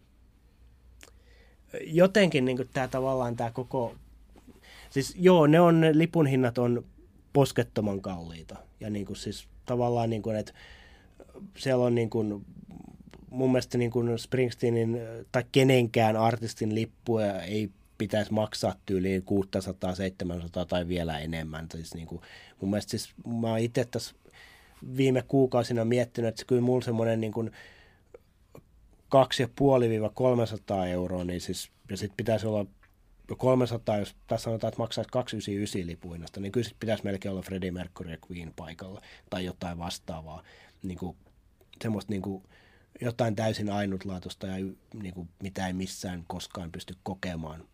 jotenkin niin kuin tämä tavallaan tämä koko, siis joo, ne on, ne lipun hinnat on poskettoman kalliita ja niin kuin siis tavallaan, niin kuin, että siellä on niin kuin, mun mielestä niin kuin Springsteenin tai kenenkään artistin lippuja ei pitäisi maksaa tyyliin 600, 700 tai vielä enemmän. Siis niin kuin, mun mielestä siis, mä oon itse tässä viime kuukausina miettinyt, että kyllä mulla semmoinen niin kuin 2,5-300 euroa, niin siis, ja sitten pitäisi olla 300, jos tässä sanotaan, että maksaisi 299 lipuinnasta, niin kyllä pitäisi melkein olla Freddie Mercury ja Queen paikalla tai jotain vastaavaa. Niin kuin, semmoista niin kuin, jotain täysin ainutlaatuista ja niin kuin, mitä ei missään koskaan pysty kokemaan.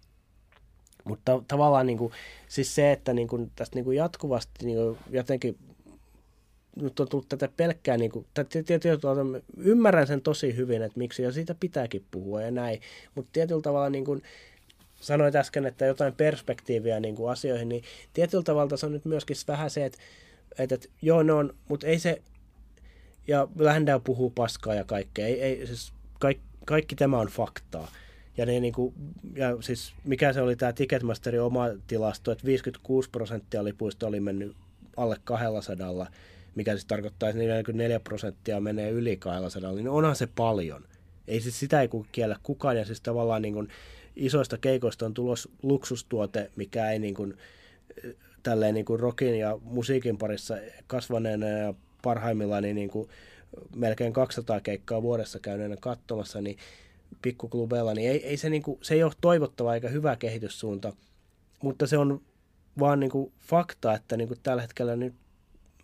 Mutta tavallaan niin kuin, siis se, että niin kuin, tästä niin kuin jatkuvasti niin kuin, jotenkin nyt on tullut tätä pelkkää, niin kuin, tietyllä ymmärrän sen tosi hyvin, että miksi, ja siitä pitääkin puhua ja näin, mutta tietyllä tavalla niin kuin, sanoit äsken, että jotain perspektiiviä niin kuin asioihin, niin tietyllä tavalla se on nyt myöskin vähän se, että, että, että joo, ne on, mutta ei se, ja Landau puhuu paskaa ja kaikkea, ei, ei siis kaikki, kaikki tämä on faktaa. Ja, ne, niin kuin, ja siis mikä se oli tämä Ticketmasterin oma tilasto, että 56 prosenttia lipuista oli mennyt alle 200, mikä siis tarkoittaa, että 44 prosenttia menee yli 200, niin onhan se paljon. Ei siis sitä ei kiellä kukaan, ja siis tavallaan niin kuin, isoista keikoista on tulos luksustuote, mikä ei niin kuin, tälleen niin kuin rockin ja musiikin parissa kasvaneena ja parhaimmillaan niin, niin kuin melkein 200 keikkaa vuodessa käyneenä katsomassa, niin pikkuklubeilla, niin ei, ei se, niin kuin, se ei ole toivottava eikä hyvä kehityssuunta, mutta se on vaan niin kuin fakta, että niin kuin tällä hetkellä nyt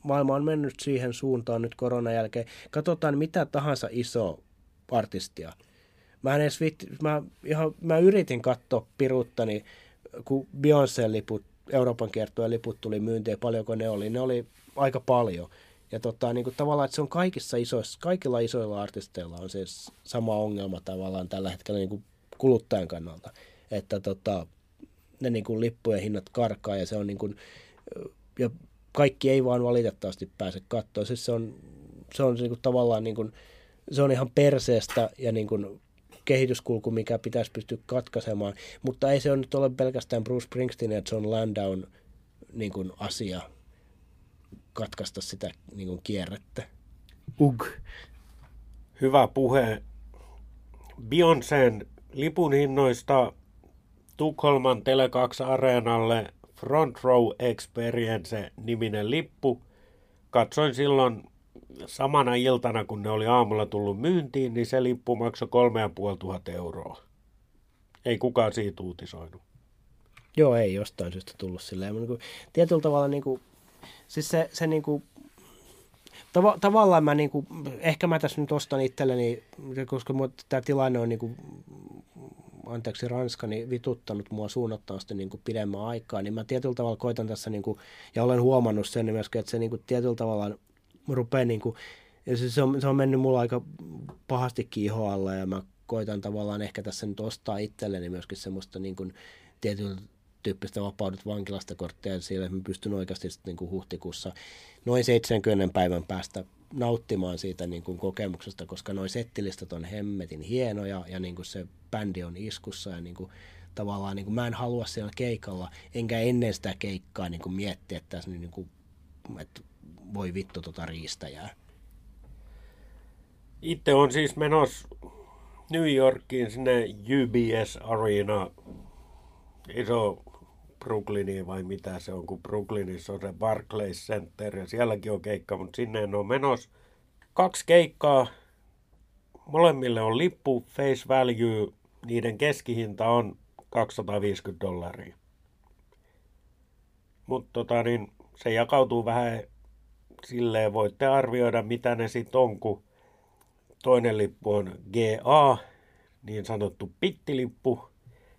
maailma on mennyt siihen suuntaan nyt koronan jälkeen. Katsotaan mitä tahansa iso artistia. Mä, en edes viitti, mä, ihan, mä yritin katsoa piruuttani, kun Beyoncé liput, Euroopan kiertueen liput tuli myyntiin, paljonko ne oli. Ne oli aika paljon. Ja tota, niin kuin tavallaan, että se on kaikissa isoissa, kaikilla isoilla artisteilla on se sama ongelma tavallaan tällä hetkellä niin kuin kuluttajan kannalta. Että tota, ne niin kuin lippujen hinnat karkaa ja se on niin kuin, ja kaikki ei vaan valitettavasti pääse katsoa. Siis se on, se on niin kuin tavallaan niin kuin, se on ihan perseestä ja niin kuin kehityskulku, mikä pitäisi pystyä katkaisemaan. Mutta ei se ole nyt ole pelkästään Bruce Springsteen ja John Landau niin kuin asia katkaista sitä niin kuin kierrettä. Ug. Hyvä puhe. Beyoncén lipun hinnoista Tukholman Tele2 Areenalle Front Row Experience-niminen lippu. Katsoin silloin samana iltana, kun ne oli aamulla tullut myyntiin, niin se lippu maksoi 3500 euroa. Ei kukaan siitä uutisoinut. Joo, ei jostain syystä tullut silleen. Niin kuin, tietyllä tavalla, niin kuin, siis se, se niin kuin, Tava, tavallaan mä niin kuin, ehkä mä tässä nyt ostan itselleni, koska tämä tilanne on niin kuin, anteeksi Ranska, niin vituttanut mua suunnattomasti niin kuin pidemmän aikaa, niin mä tietyllä tavalla koitan tässä, niin kuin, ja olen huomannut sen myöskin, että se niin kuin, tietyllä tavalla rupeaa, niin kuin, se, on, se on mennyt mulla aika pahasti kiihoalla, ja mä koitan tavallaan ehkä tässä nyt ostaa itselleni myöskin semmoista niin kuin, tietyllä tyyppistä vapaudut vankilasta korttia siellä, että mä pystyn oikeasti sitten niin kuin huhtikuussa noin 70 päivän päästä nauttimaan siitä niin kuin kokemuksesta, koska noin settilistat on hemmetin hienoja ja niin kuin se bändi on iskussa ja niin kuin, tavallaan niin kuin mä en halua siellä keikalla, enkä ennen sitä keikkaa niin kuin miettiä, että, tässä, niin kuin, että voi vittu tota riistäjää. Itse on siis menossa New Yorkiin sinne UBS Arena, iso Brooklyniin vai mitä se on, kun Brooklynissa on se Barclays Center ja sielläkin on keikka, mutta sinne en ole menossa. Kaksi keikkaa, molemmille on lippu, face value, niiden keskihinta on 250 dollaria. Mutta tota, niin se jakautuu vähän silleen, voitte arvioida mitä ne sitten on, kun toinen lippu on GA, niin sanottu pittilippu,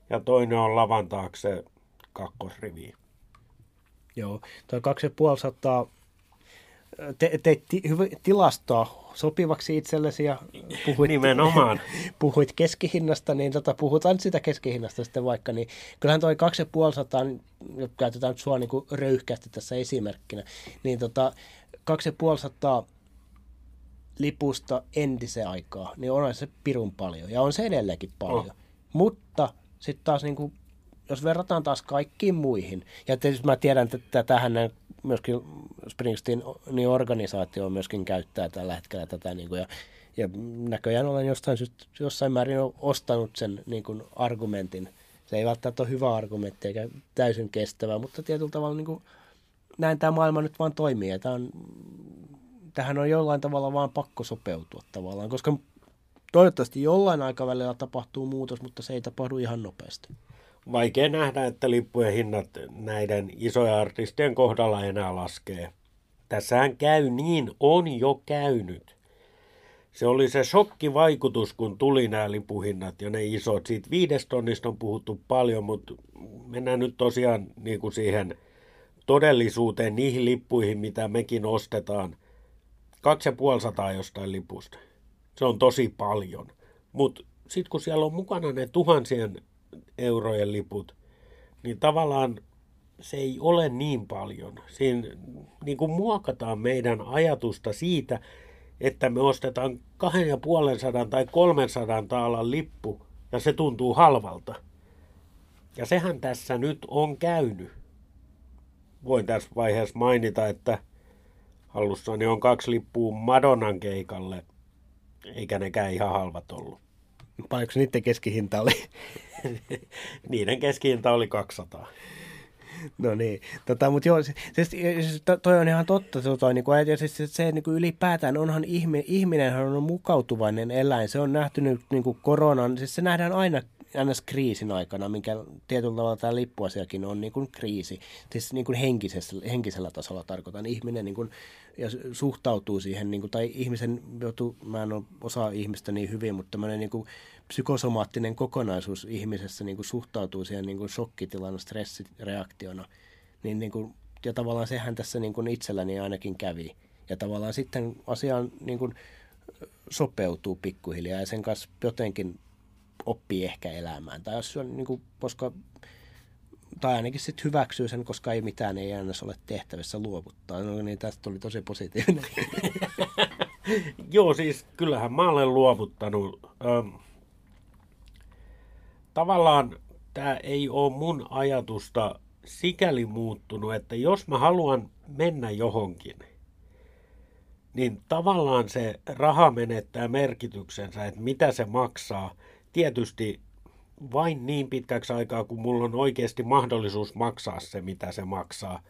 ja toinen on lavan taakse kakkosriviin. Joo, tuo 2500 te, te ti, tilastoa sopivaksi itsellesi ja puhuit, Nimenomaan. puhuit keskihinnasta, niin tota, puhutaan sitä keskihinnasta sitten vaikka, niin kyllähän toi 2500, niin käytetään nyt sua niin röyhkästi tässä esimerkkinä, niin tota, 2500 lipusta entisen aikaa, niin on se pirun paljon ja on se edelleenkin paljon. Oh. Mutta sitten taas niin kuin jos verrataan taas kaikkiin muihin, ja tietysti mä tiedän, että tähän myöskin Springsteen niin organisaatio myöskin käyttää tällä hetkellä tätä, niin kuin, ja, ja näköjään olen jostain, jossain määrin ostanut sen niin kuin argumentin. Se ei välttämättä ole hyvä argumentti eikä täysin kestävä, mutta tietyllä tavalla niin kuin, näin tämä maailma nyt vaan toimii. Ja tämä on, tähän on jollain tavalla vaan pakko sopeutua tavallaan, koska toivottavasti jollain aikavälillä tapahtuu muutos, mutta se ei tapahdu ihan nopeasti vaikea nähdä, että lippujen hinnat näiden isojen artistien kohdalla enää laskee. Tässähän käy niin, on jo käynyt. Se oli se shokkivaikutus, kun tuli nämä lipuhinnat ja ne isot. Siitä viidestä tonnista on puhuttu paljon, mutta mennään nyt tosiaan niin kuin siihen todellisuuteen, niihin lippuihin, mitä mekin ostetaan. 2500 jostain lipusta. Se on tosi paljon. Mutta sitten kun siellä on mukana ne tuhansien eurojen liput, niin tavallaan se ei ole niin paljon. Siinä niin kuin muokataan meidän ajatusta siitä, että me ostetaan 250 tai 300 taalan lippu ja se tuntuu halvalta. Ja sehän tässä nyt on käynyt. Voin tässä vaiheessa mainita, että hallussani on kaksi lippua Madonnan keikalle, eikä nekään ihan halvat ollut. Paljonko niiden keskihinta oli? Niiden keskihinta oli 200. No niin, tota, mutta joo, siis, siis toi on ihan totta, se, toi, niin kuin, ja siis, se niin kuin ylipäätään onhan ihminen, ihminenhän on mukautuvainen eläin, se on nähty nyt niin kuin koronan, siis se nähdään aina ns. kriisin aikana, minkä tietyllä tavalla tämä lippuasiakin on niin kuin kriisi. Siis niin kuin henkisellä, henkisellä tasolla tarkoitan. Ihminen niin kuin, ja suhtautuu siihen, niin kuin, tai ihmisen joutuu, mä en osaa ihmistä niin hyvin, mutta tämmöinen niin kuin psykosomaattinen kokonaisuus ihmisessä niin kuin suhtautuu siihen niin kuin shokkitilana, stressireaktiona. Niin, niin kuin, ja tavallaan sehän tässä niin kuin itselläni ainakin kävi. Ja tavallaan sitten asiaan niin kuin sopeutuu pikkuhiljaa ja sen kanssa jotenkin oppii ehkä elämään. Tai jos on niin kuin, koska tai ainakin sitten hyväksyy sen, koska ei mitään ei aina ole tehtävissä luovuttaa. No niin, tästä tuli tosi positiivinen. Joo, siis kyllähän mä olen luovuttanut. Ähm, tavallaan tämä ei ole mun ajatusta sikäli muuttunut, että jos mä haluan mennä johonkin, niin tavallaan se raha menettää merkityksensä, että mitä se maksaa. Tietysti vain niin pitkäksi aikaa, kun mulla on oikeasti mahdollisuus maksaa se, mitä se maksaa.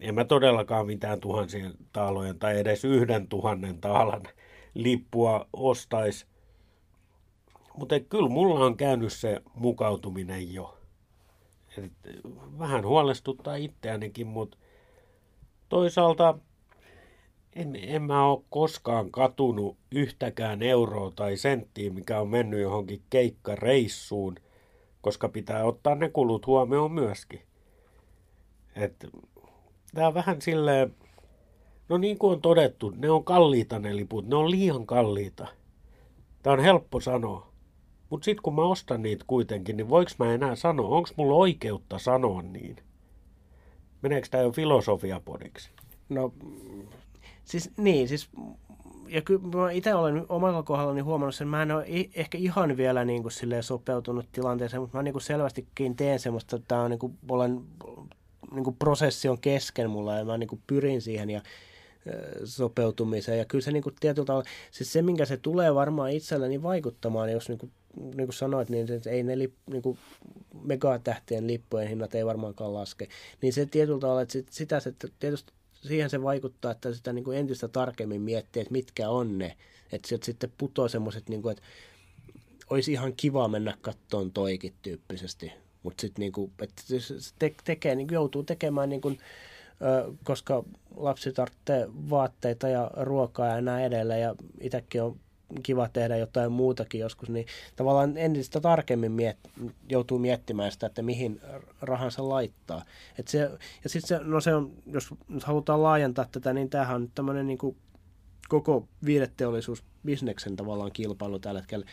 En mä todellakaan mitään tuhansien taalojen tai edes yhden tuhannen taalan lippua ostaisi. Mutta kyllä mulla on käynyt se mukautuminen jo. Et vähän huolestuttaa itseänikin, mutta toisaalta en, en mä ole koskaan katunut yhtäkään euroa tai senttiä, mikä on mennyt johonkin keikkareissuun, koska pitää ottaa ne kulut huomioon myöskin. Et, tää on vähän silleen, no niin kuin on todettu, ne on kalliita ne liput, ne on liian kalliita. Tämä on helppo sanoa. Mutta sitten kun mä ostan niitä kuitenkin, niin voiko mä enää sanoa, onko mulla oikeutta sanoa niin? Meneekö tämä jo filosofiapodiksi? No Siis niin, siis ja kyllä mä itse olen omalla kohdallani huomannut sen, mä en ole ehkä ihan vielä niin kuin sopeutunut tilanteeseen, mutta mä niin kuin selvästikin teen semmoista, että tämä on niin kuin, olen, niin kuin prosessi on kesken mulla ja mä niin kuin pyrin siihen ja sopeutumiseen. Ja kyllä se niin kuin tietyllä tavalla, siis se minkä se tulee varmaan itselläni vaikuttamaan, jos niin kuin, niin kuin sanoit, niin se, ei ne lip, niin kuin megatähtien lippujen hinnat ei varmaankaan laske. Niin se tietyllä tavalla, että sitä se tietysti siihen se vaikuttaa, että sitä niin kuin entistä tarkemmin miettii, että mitkä on ne. Että sieltä sitten putoaa semmoiset, niin kuin, että olisi ihan kiva mennä kattoon toikin tyyppisesti. Mutta sitten niin kuin, että te- tekee, niin joutuu tekemään, niin kuin, koska lapsi tarvitsee vaatteita ja ruokaa ja näin edelleen. Ja itsekin on kiva tehdä jotain muutakin joskus, niin tavallaan entistä tarkemmin miet- joutuu miettimään sitä, että mihin rahansa laittaa. Et se, ja sitten se, no se on, jos nyt halutaan laajentaa tätä, niin tämähän on tämmöinen niin koko viideteollisuusbisneksen tavallaan kilpailu tällä hetkellä.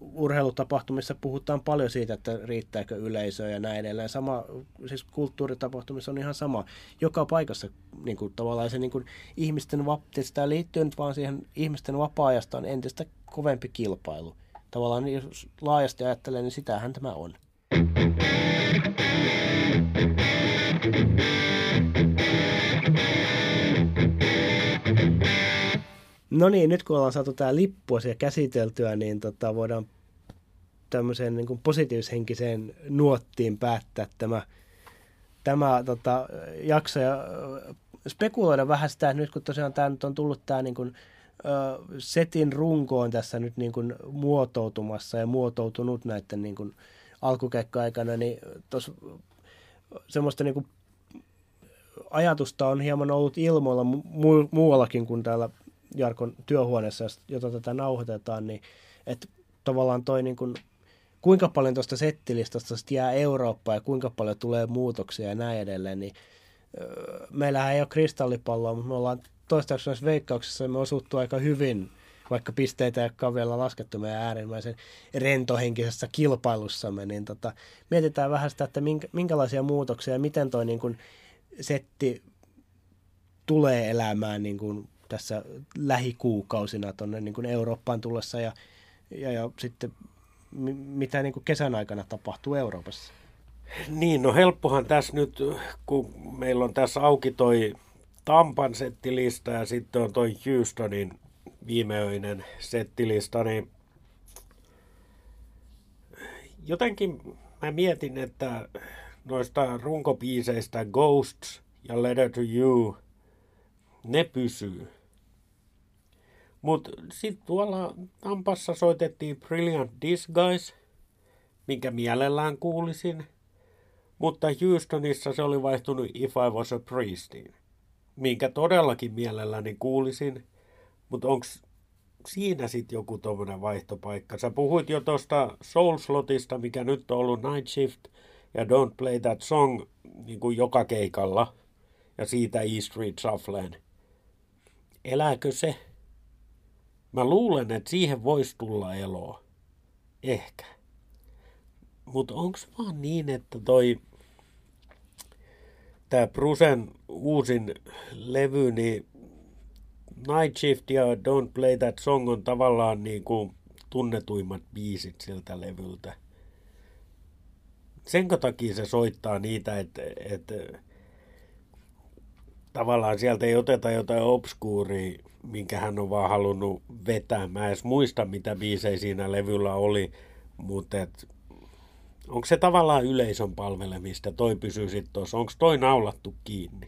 Urheilutapahtumissa puhutaan paljon siitä, että riittääkö yleisöä ja näin edelleen. Sama, siis kulttuuritapahtumissa on ihan sama. Joka paikassa niin kuin, tavallaan se niin kuin, ihmisten, sitä liittyy nyt vaan siihen ihmisten vapaa-ajasta on entistä kovempi kilpailu. Tavallaan jos laajasti ajattelee, niin sitähän tämä on. No niin, nyt kun ollaan saatu tämä lippuasia käsiteltyä, niin tota, voidaan tämmöiseen niin kuin positiivishenkiseen nuottiin päättää tämä, tämä tota, jakso. Ja spekuloida vähän sitä, että nyt kun tosiaan tämä nyt on tullut tämä niin kuin, setin runkoon tässä nyt niin kuin muotoutumassa ja muotoutunut näiden niin kuin alkukeikka-aikana, niin tuossa semmoista niin kuin ajatusta on hieman ollut ilmoilla mu- muuallakin kuin täällä Jarkon työhuoneessa, jota tätä nauhoitetaan, niin että tavallaan toi niin kuin, kuinka paljon tuosta settilistasta jää Eurooppaa ja kuinka paljon tulee muutoksia ja näin edelleen, niin öö, meillähän ei ole kristallipalloa, mutta me ollaan toistaiseksi näissä veikkauksissa me osuttu aika hyvin, vaikka pisteitä ei ole vielä laskettu meidän äärimmäisen rentohenkisessä kilpailussamme, niin tota, mietitään vähän sitä, että minkä, minkälaisia muutoksia ja miten toi niin kuin setti tulee elämään niin kuin tässä lähikuukausina tuonne niin Eurooppaan tullessa ja, ja, ja sitten mitä niin kuin kesän aikana tapahtuu Euroopassa? Niin, no helppohan tässä nyt, kun meillä on tässä auki toi Tampan settilista ja sitten on toi Houstonin viimeöinen settilista, niin jotenkin mä mietin, että noista runkopiiseistä Ghosts ja Letter to You, ne pysyy. Mutta sitten tuolla Tampassa soitettiin Brilliant Disguise. minkä mielellään kuulisin, mutta Houstonissa se oli vaihtunut If I Was a Priestiin, minkä todellakin mielelläni kuulisin, mutta onko siinä sitten joku tuommoinen vaihtopaikka? Sä puhuit jo tuosta Soul Slotista, mikä nyt on ollut Night Shift ja Don't Play That Song niin kuin joka keikalla ja siitä E Street Shuffleen. Elääkö se? Mä luulen, että siihen voisi tulla eloa. Ehkä. Mutta onko vaan niin, että toi tämä Brusen uusin levy, niin Night Shift ja Don't Play That Song on tavallaan niin kuin tunnetuimmat biisit siltä levyltä. Senkö takia se soittaa niitä, että, että tavallaan sieltä ei oteta jotain obskuuria, minkä hän on vaan halunnut vetää. Mä en muista, mitä biisejä siinä levyllä oli, mutta et, onko se tavallaan yleisön palvelemista, toi pysyy sitten tuossa, onko toi naulattu kiinni?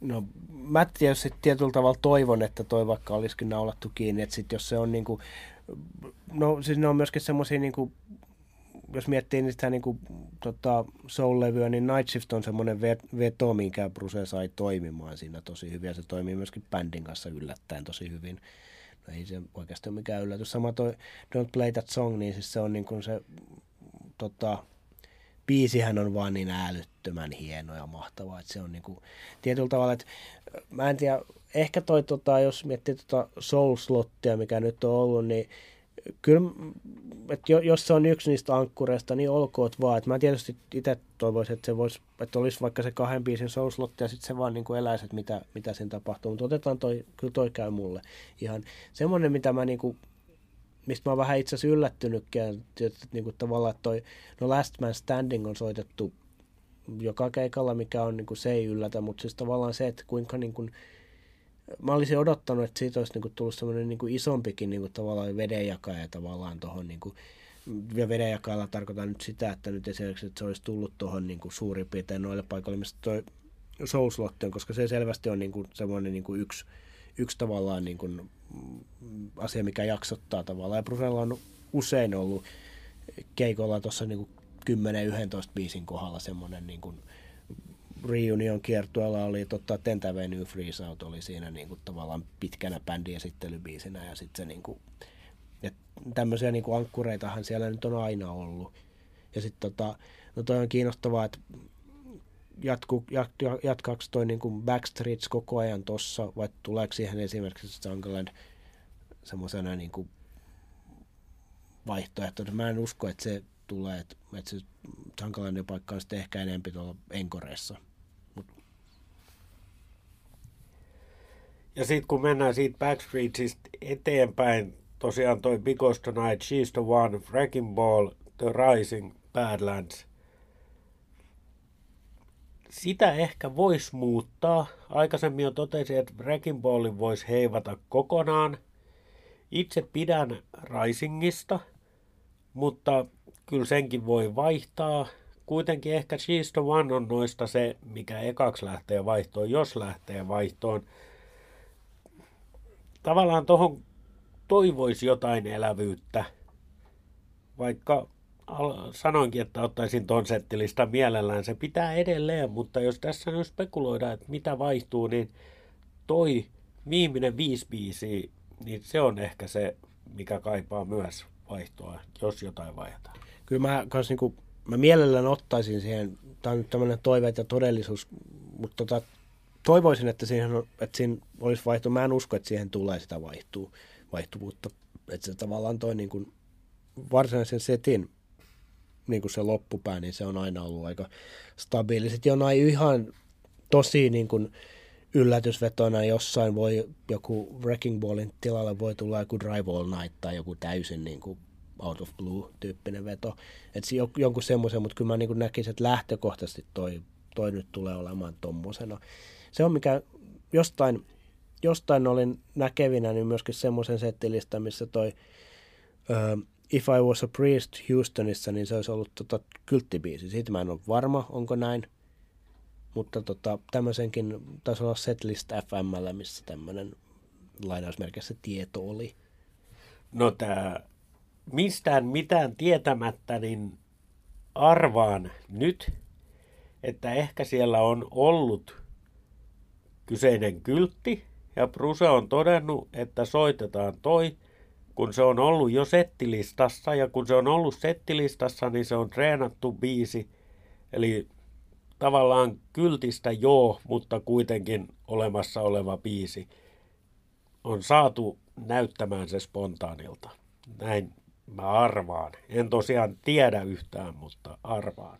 No mä tietysti tietyllä tavalla toivon, että toi vaikka olisikin naulattu kiinni, että sit jos se on niinku, no siis ne on myöskin semmoisia niinku, jos miettii niitä niinku, tota, soul-levyä, niin Night Shift on semmoinen veto, minkä Bruce sai toimimaan siinä tosi hyvin, ja se toimii myöskin bändin kanssa yllättäen tosi hyvin. No ei se oikeasti ole mikään yllätys. Sama toi Don't Play That Song, niin siis se on niinku se, tota, biisihän on vaan niin älyttömän hieno ja mahtava, että se on niinku, tietyllä tavalla, että mä en tiedä, ehkä toi, tota, jos miettii tota Soul mikä nyt on ollut, niin kyllä, että jos se on yksi niistä ankkureista, niin olkoot vaan. Että mä tietysti itse toivoisin, että se voisi, että olisi vaikka se kahden biisin soul slotti ja sitten se vaan niin kuin eläisi, että mitä, mitä siinä tapahtuu. Mutta otetaan toi, kyllä toi käy mulle ihan semmoinen, mitä mä niin kuin, mistä mä oon vähän itse asiassa yllättynytkin, että niin kuin tavallaan että toi, no Last Man Standing on soitettu joka keikalla, mikä on, niin kuin, se ei yllätä, mutta siis tavallaan se, että kuinka niin kuin, mä olisin odottanut, että siitä olisi niinku tullut semmoinen niinku isompikin niinku tavallaan vedenjakaja tavallaan tuohon niinku, ja vedenjakajalla tarkoitan nyt sitä, että nyt esimerkiksi että se olisi tullut tuohon niinku suurin piirtein noille paikoille, mistä toi Soulslotti on, koska se selvästi on niinku semmoinen niinku yksi, yksi tavallaan niinku asia, mikä jaksottaa tavallaan. Ja Brusella on usein ollut keikolla tuossa niinku 10-11 biisin kohdalla semmoinen niinku Reunion kiertueella oli tota, Tent Avenue Freeze Out oli siinä niin kuin, tavallaan pitkänä bändiesittelybiisinä ja sitten se niin kuin, ja tämmöisiä niin kuin ankkureitahan siellä nyt on aina ollut. Ja sitten tota, no toi on kiinnostavaa, että jatku, jat, jatkaako toi niin Backstreets koko ajan tossa, vai tuleeko siihen esimerkiksi Jungleland semmoisena niin kuin vaihtoehtona. Mä en usko, että se tulee, että, että se Junglelandin paikka on sitten ehkä enempi tuolla Enkoreessa. Ja sitten kun mennään siitä Backstreetista eteenpäin, tosiaan toi Because Tonight, She's the One, Wrecking Ball, The Rising, Badlands. Sitä ehkä voisi muuttaa. Aikaisemmin jo totesin, että Wrecking Ballin voisi heivata kokonaan. Itse pidän Risingista, mutta kyllä senkin voi vaihtaa. Kuitenkin ehkä She's the One on noista se, mikä ekaksi lähtee vaihtoon, jos lähtee vaihtoon tavallaan tuohon toivoisi jotain elävyyttä, vaikka sanoinkin, että ottaisin ton settilista mielellään. Se pitää edelleen, mutta jos tässä nyt spekuloidaan, että mitä vaihtuu, niin toi viimeinen viisi biisiä, niin se on ehkä se, mikä kaipaa myös vaihtoa, jos jotain vaihtaa. Kyllä mä, kans niinku, mä mielellään ottaisin siihen, tämä on nyt tämmöinen toiveet ja todellisuus, mutta tota, toivoisin, että, siihen on, että siinä olisi vaihto. Mä en usko, että siihen tulee sitä vaihtuu, vaihtuvuutta. Että se tavallaan toi niin kuin varsinaisen setin niin kuin se loppupää, niin se on aina ollut aika. Sitten jonain ihan tosi niin kuin yllätysvetona jossain voi joku Wrecking Ballin tilalle voi tulla joku Drive All Night tai joku täysin niin kuin out of blue tyyppinen veto. Että jonkun semmoisen, mutta kyllä mä niin kuin näkisin, että lähtökohtaisesti toi, toi nyt tulee olemaan tommosena se on mikä jostain, jostain olin näkevinä, niin myöskin semmoisen settilistä, missä toi uh, If I Was a Priest Houstonissa, niin se olisi ollut tota, kylttibiisi. Siitä mä en ole varma, onko näin. Mutta tota, tämmöisenkin taisi olla setlist FMllä, missä tämmöinen lainausmerkissä tieto oli. No tämä mistään mitään tietämättä, niin arvaan nyt, että ehkä siellä on ollut kyseinen kyltti, ja Bruse on todennut, että soitetaan toi, kun se on ollut jo settilistassa, ja kun se on ollut settilistassa, niin se on treenattu biisi, eli tavallaan kyltistä joo, mutta kuitenkin olemassa oleva biisi on saatu näyttämään se spontaanilta. Näin mä arvaan. En tosiaan tiedä yhtään, mutta arvaan.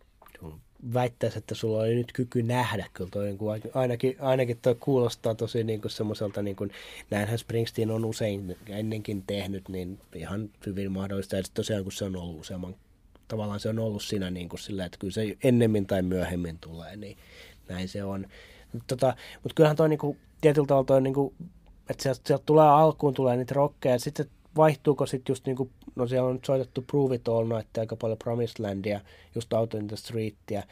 Väittäisi, että sulla oli nyt kyky nähdä kyllä toi, niin kuin ainakin, ainakin toi kuulostaa tosi niin kuin semmoiselta, niin kuin, näinhän Springsteen on usein ennenkin tehnyt, niin ihan hyvin mahdollista. Ja tosiaan kun se on ollut useamman, tavallaan se on ollut siinä niin kuin sillä, että kyllä se ennemmin tai myöhemmin tulee, niin näin se on. Tota, mutta kyllähän toi niin kuin, tietyllä tavalla toi, niin kuin, että sieltä, sieltä tulee alkuun tulee niitä rockeja, ja sitten vaihtuuko sitten just niinku, no siellä on soitettu Prove It All Night, aika paljon Promised Landia, just Out in the Streetia.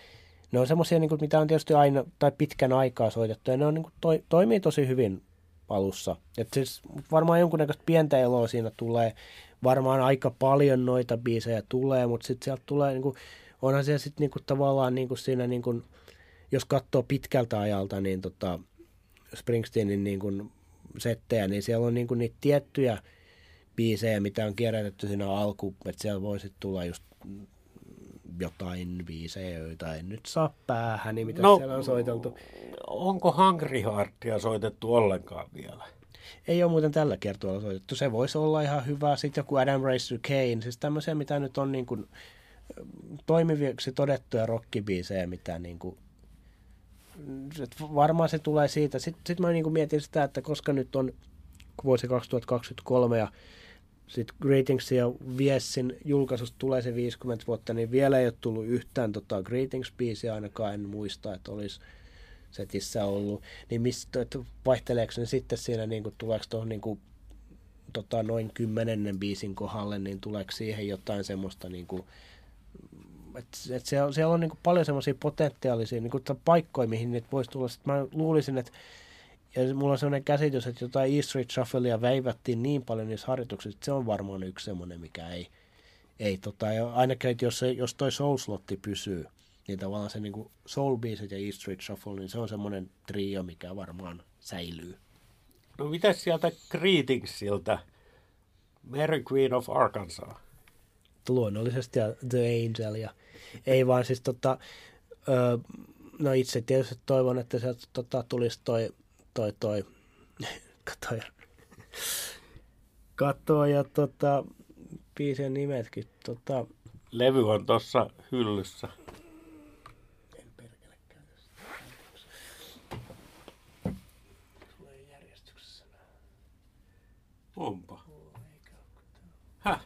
Ne on semmoisia, niinku, mitä on tietysti aina tai pitkän aikaa soitettu, ja ne on, niinku, toi, toimii tosi hyvin alussa. Et siis varmaan jonkunnäköistä pientä eloa siinä tulee, varmaan aika paljon noita biisejä tulee, mutta sitten sieltä tulee, niinku, onhan siellä sitten niinku, tavallaan niinku siinä, niinku, jos katsoo pitkältä ajalta, niin tota, Springsteenin niinku, settejä, niin siellä on niinku, niitä tiettyjä biisejä, mitä on kierrätetty siinä alku, että siellä voisi tulla just jotain biisejä, joita en nyt saa päähän, niin mitä no, siellä on soiteltu. Onko Hungry Heartia soitettu ollenkaan vielä? Ei ole muuten tällä kertaa soitettu. Se voisi olla ihan hyvä. Sitten joku Adam Racer Kane, siis tämmöisiä, mitä nyt on niin kuin toimiviksi todettuja rockibiisejä, mitä niin kuin, varmaan se tulee siitä. Sitten, sitten mä niin kuin mietin sitä, että koska nyt on vuosi 2023 ja sitten Greetings ja Viessin julkaisusta tulee se 50 vuotta, niin vielä ei ole tullut yhtään tota Greetings-biisiä, ainakaan en muista, että olisi setissä ollut. Niin mistä, että vaihteleeko ne sitten siinä, niin kuin, tuleeko tuohon niin kuin, tota, noin kymmenennen biisin kohdalle, niin tuleeko siihen jotain semmoista niin kuin, että et siellä, siellä on niin kuin paljon semmoisia potentiaalisia niin kuin, paikkoja, mihin niitä voisi tulla. Sitten mä luulisin, että ja mulla on sellainen käsitys, että jotain E Street Shufflea veivattiin niin paljon niissä harjoituksissa, että se on varmaan yksi semmoinen, mikä ei, ei tota, ainakin, että jos, se, jos toi Soul-slotti pysyy, niin tavallaan se niin Soul Beasit ja E Street Shuffle, niin se on semmoinen trio, mikä varmaan säilyy. No mitä sieltä Greetingsiltä? Mary Queen of Arkansas. Luonnollisesti ja The Angel ja ei vaan siis tota, ö, no itse tietysti toivon, että sieltä tota, tulisi toi toi toi, katoja, katoja tota, biisien nimetkin. Tota, Levy on tossa hyllyssä. En perkele. Tulee järjestyksessä. Onpa. Häh?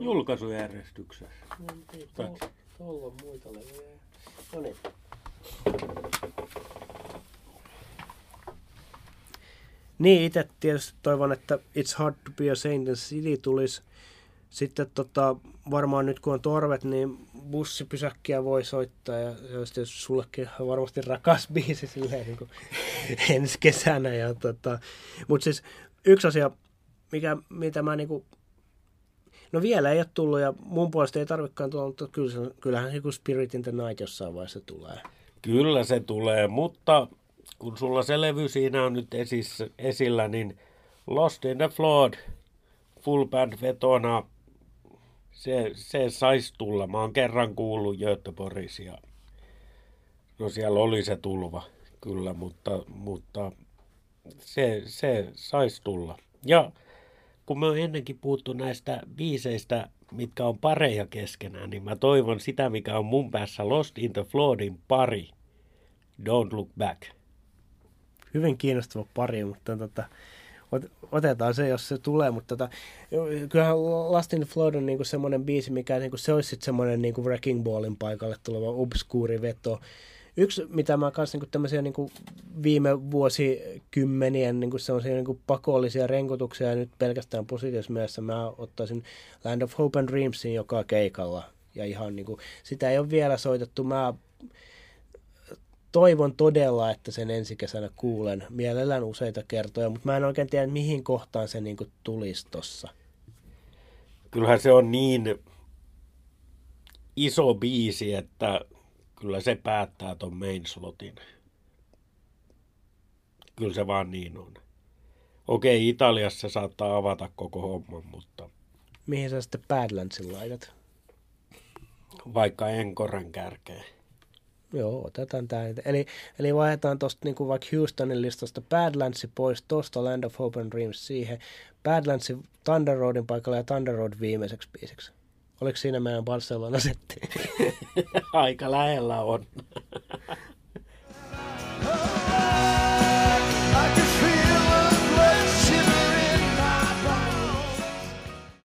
Julkaisujärjestyksessä. No, Tuolla on muita levyjä. No niin. Niin, itse tietysti toivon, että It's Hard to be a Saint in City tulisi. Sitten tota, varmaan nyt kun on torvet, niin bussipysäkkiä voi soittaa ja se olisi tietysti sullekin varmasti rakas biisi silleen niin kuin ensi kesänä. Ja tota, Mutta siis yksi asia, mikä, mitä mä niin kuin No vielä ei ole tullut ja mun puolesta ei tarvikaan tulla, mutta kyllähän se Spirit in the Night jossain vaiheessa tulee. Kyllä se tulee, mutta kun sulla se levy siinä on nyt esis, esillä, niin Lost in the Flood full band vetona, se, se saisi tulla. Mä oon kerran kuullut Göteborgissa no siellä oli se tulva kyllä, mutta, mutta se, se saisi tulla. Ja kun me on ennenkin puhuttu näistä biiseistä, mitkä on pareja keskenään, niin mä toivon sitä, mikä on mun päässä Lost in the Floodin pari, Don't Look Back. Hyvin kiinnostava pari, mutta tota, otetaan se, jos se tulee, mutta tota, kyllähän Lost in the Flood on niinku semmoinen biisi, mikä niinku, se olisi semmoinen niinku Wrecking Ballin paikalle tuleva obskuuri veto, Yksi, mitä mä kanssa niin tämmöisiä niin viime vuosikymmenien niin sellaisia niin pakollisia renkotuksia ja nyt pelkästään positiivisessa mielessä mä ottaisin Land of Hope and Dreamsin joka keikalla. Ja ihan niin kuin, sitä ei ole vielä soitettu. Mä toivon todella, että sen ensi kesänä kuulen mielellään useita kertoja, mutta mä en oikein tiedä, mihin kohtaan se niin tulisi tuossa. kyllähän se on niin iso biisi, että kyllä se päättää ton main slotin. Kyllä se vaan niin on. Okei, Italiassa se saattaa avata koko homman, mutta Mihin sä sitten Badlandsin laitat? vaikka Enkoren kärkeen. Joo, otetaan nyt. Eli, eli vaihdetaan tuosta niinku vaikka Houstonin listasta Badlandsi pois, tosta Land of Hope and Dreams siihen. Badlandsi Thunder Roadin paikalle ja Thunder Road viimeiseksi biisiksi. Oliko siinä meidän Barcelona setti? Aika lähellä on.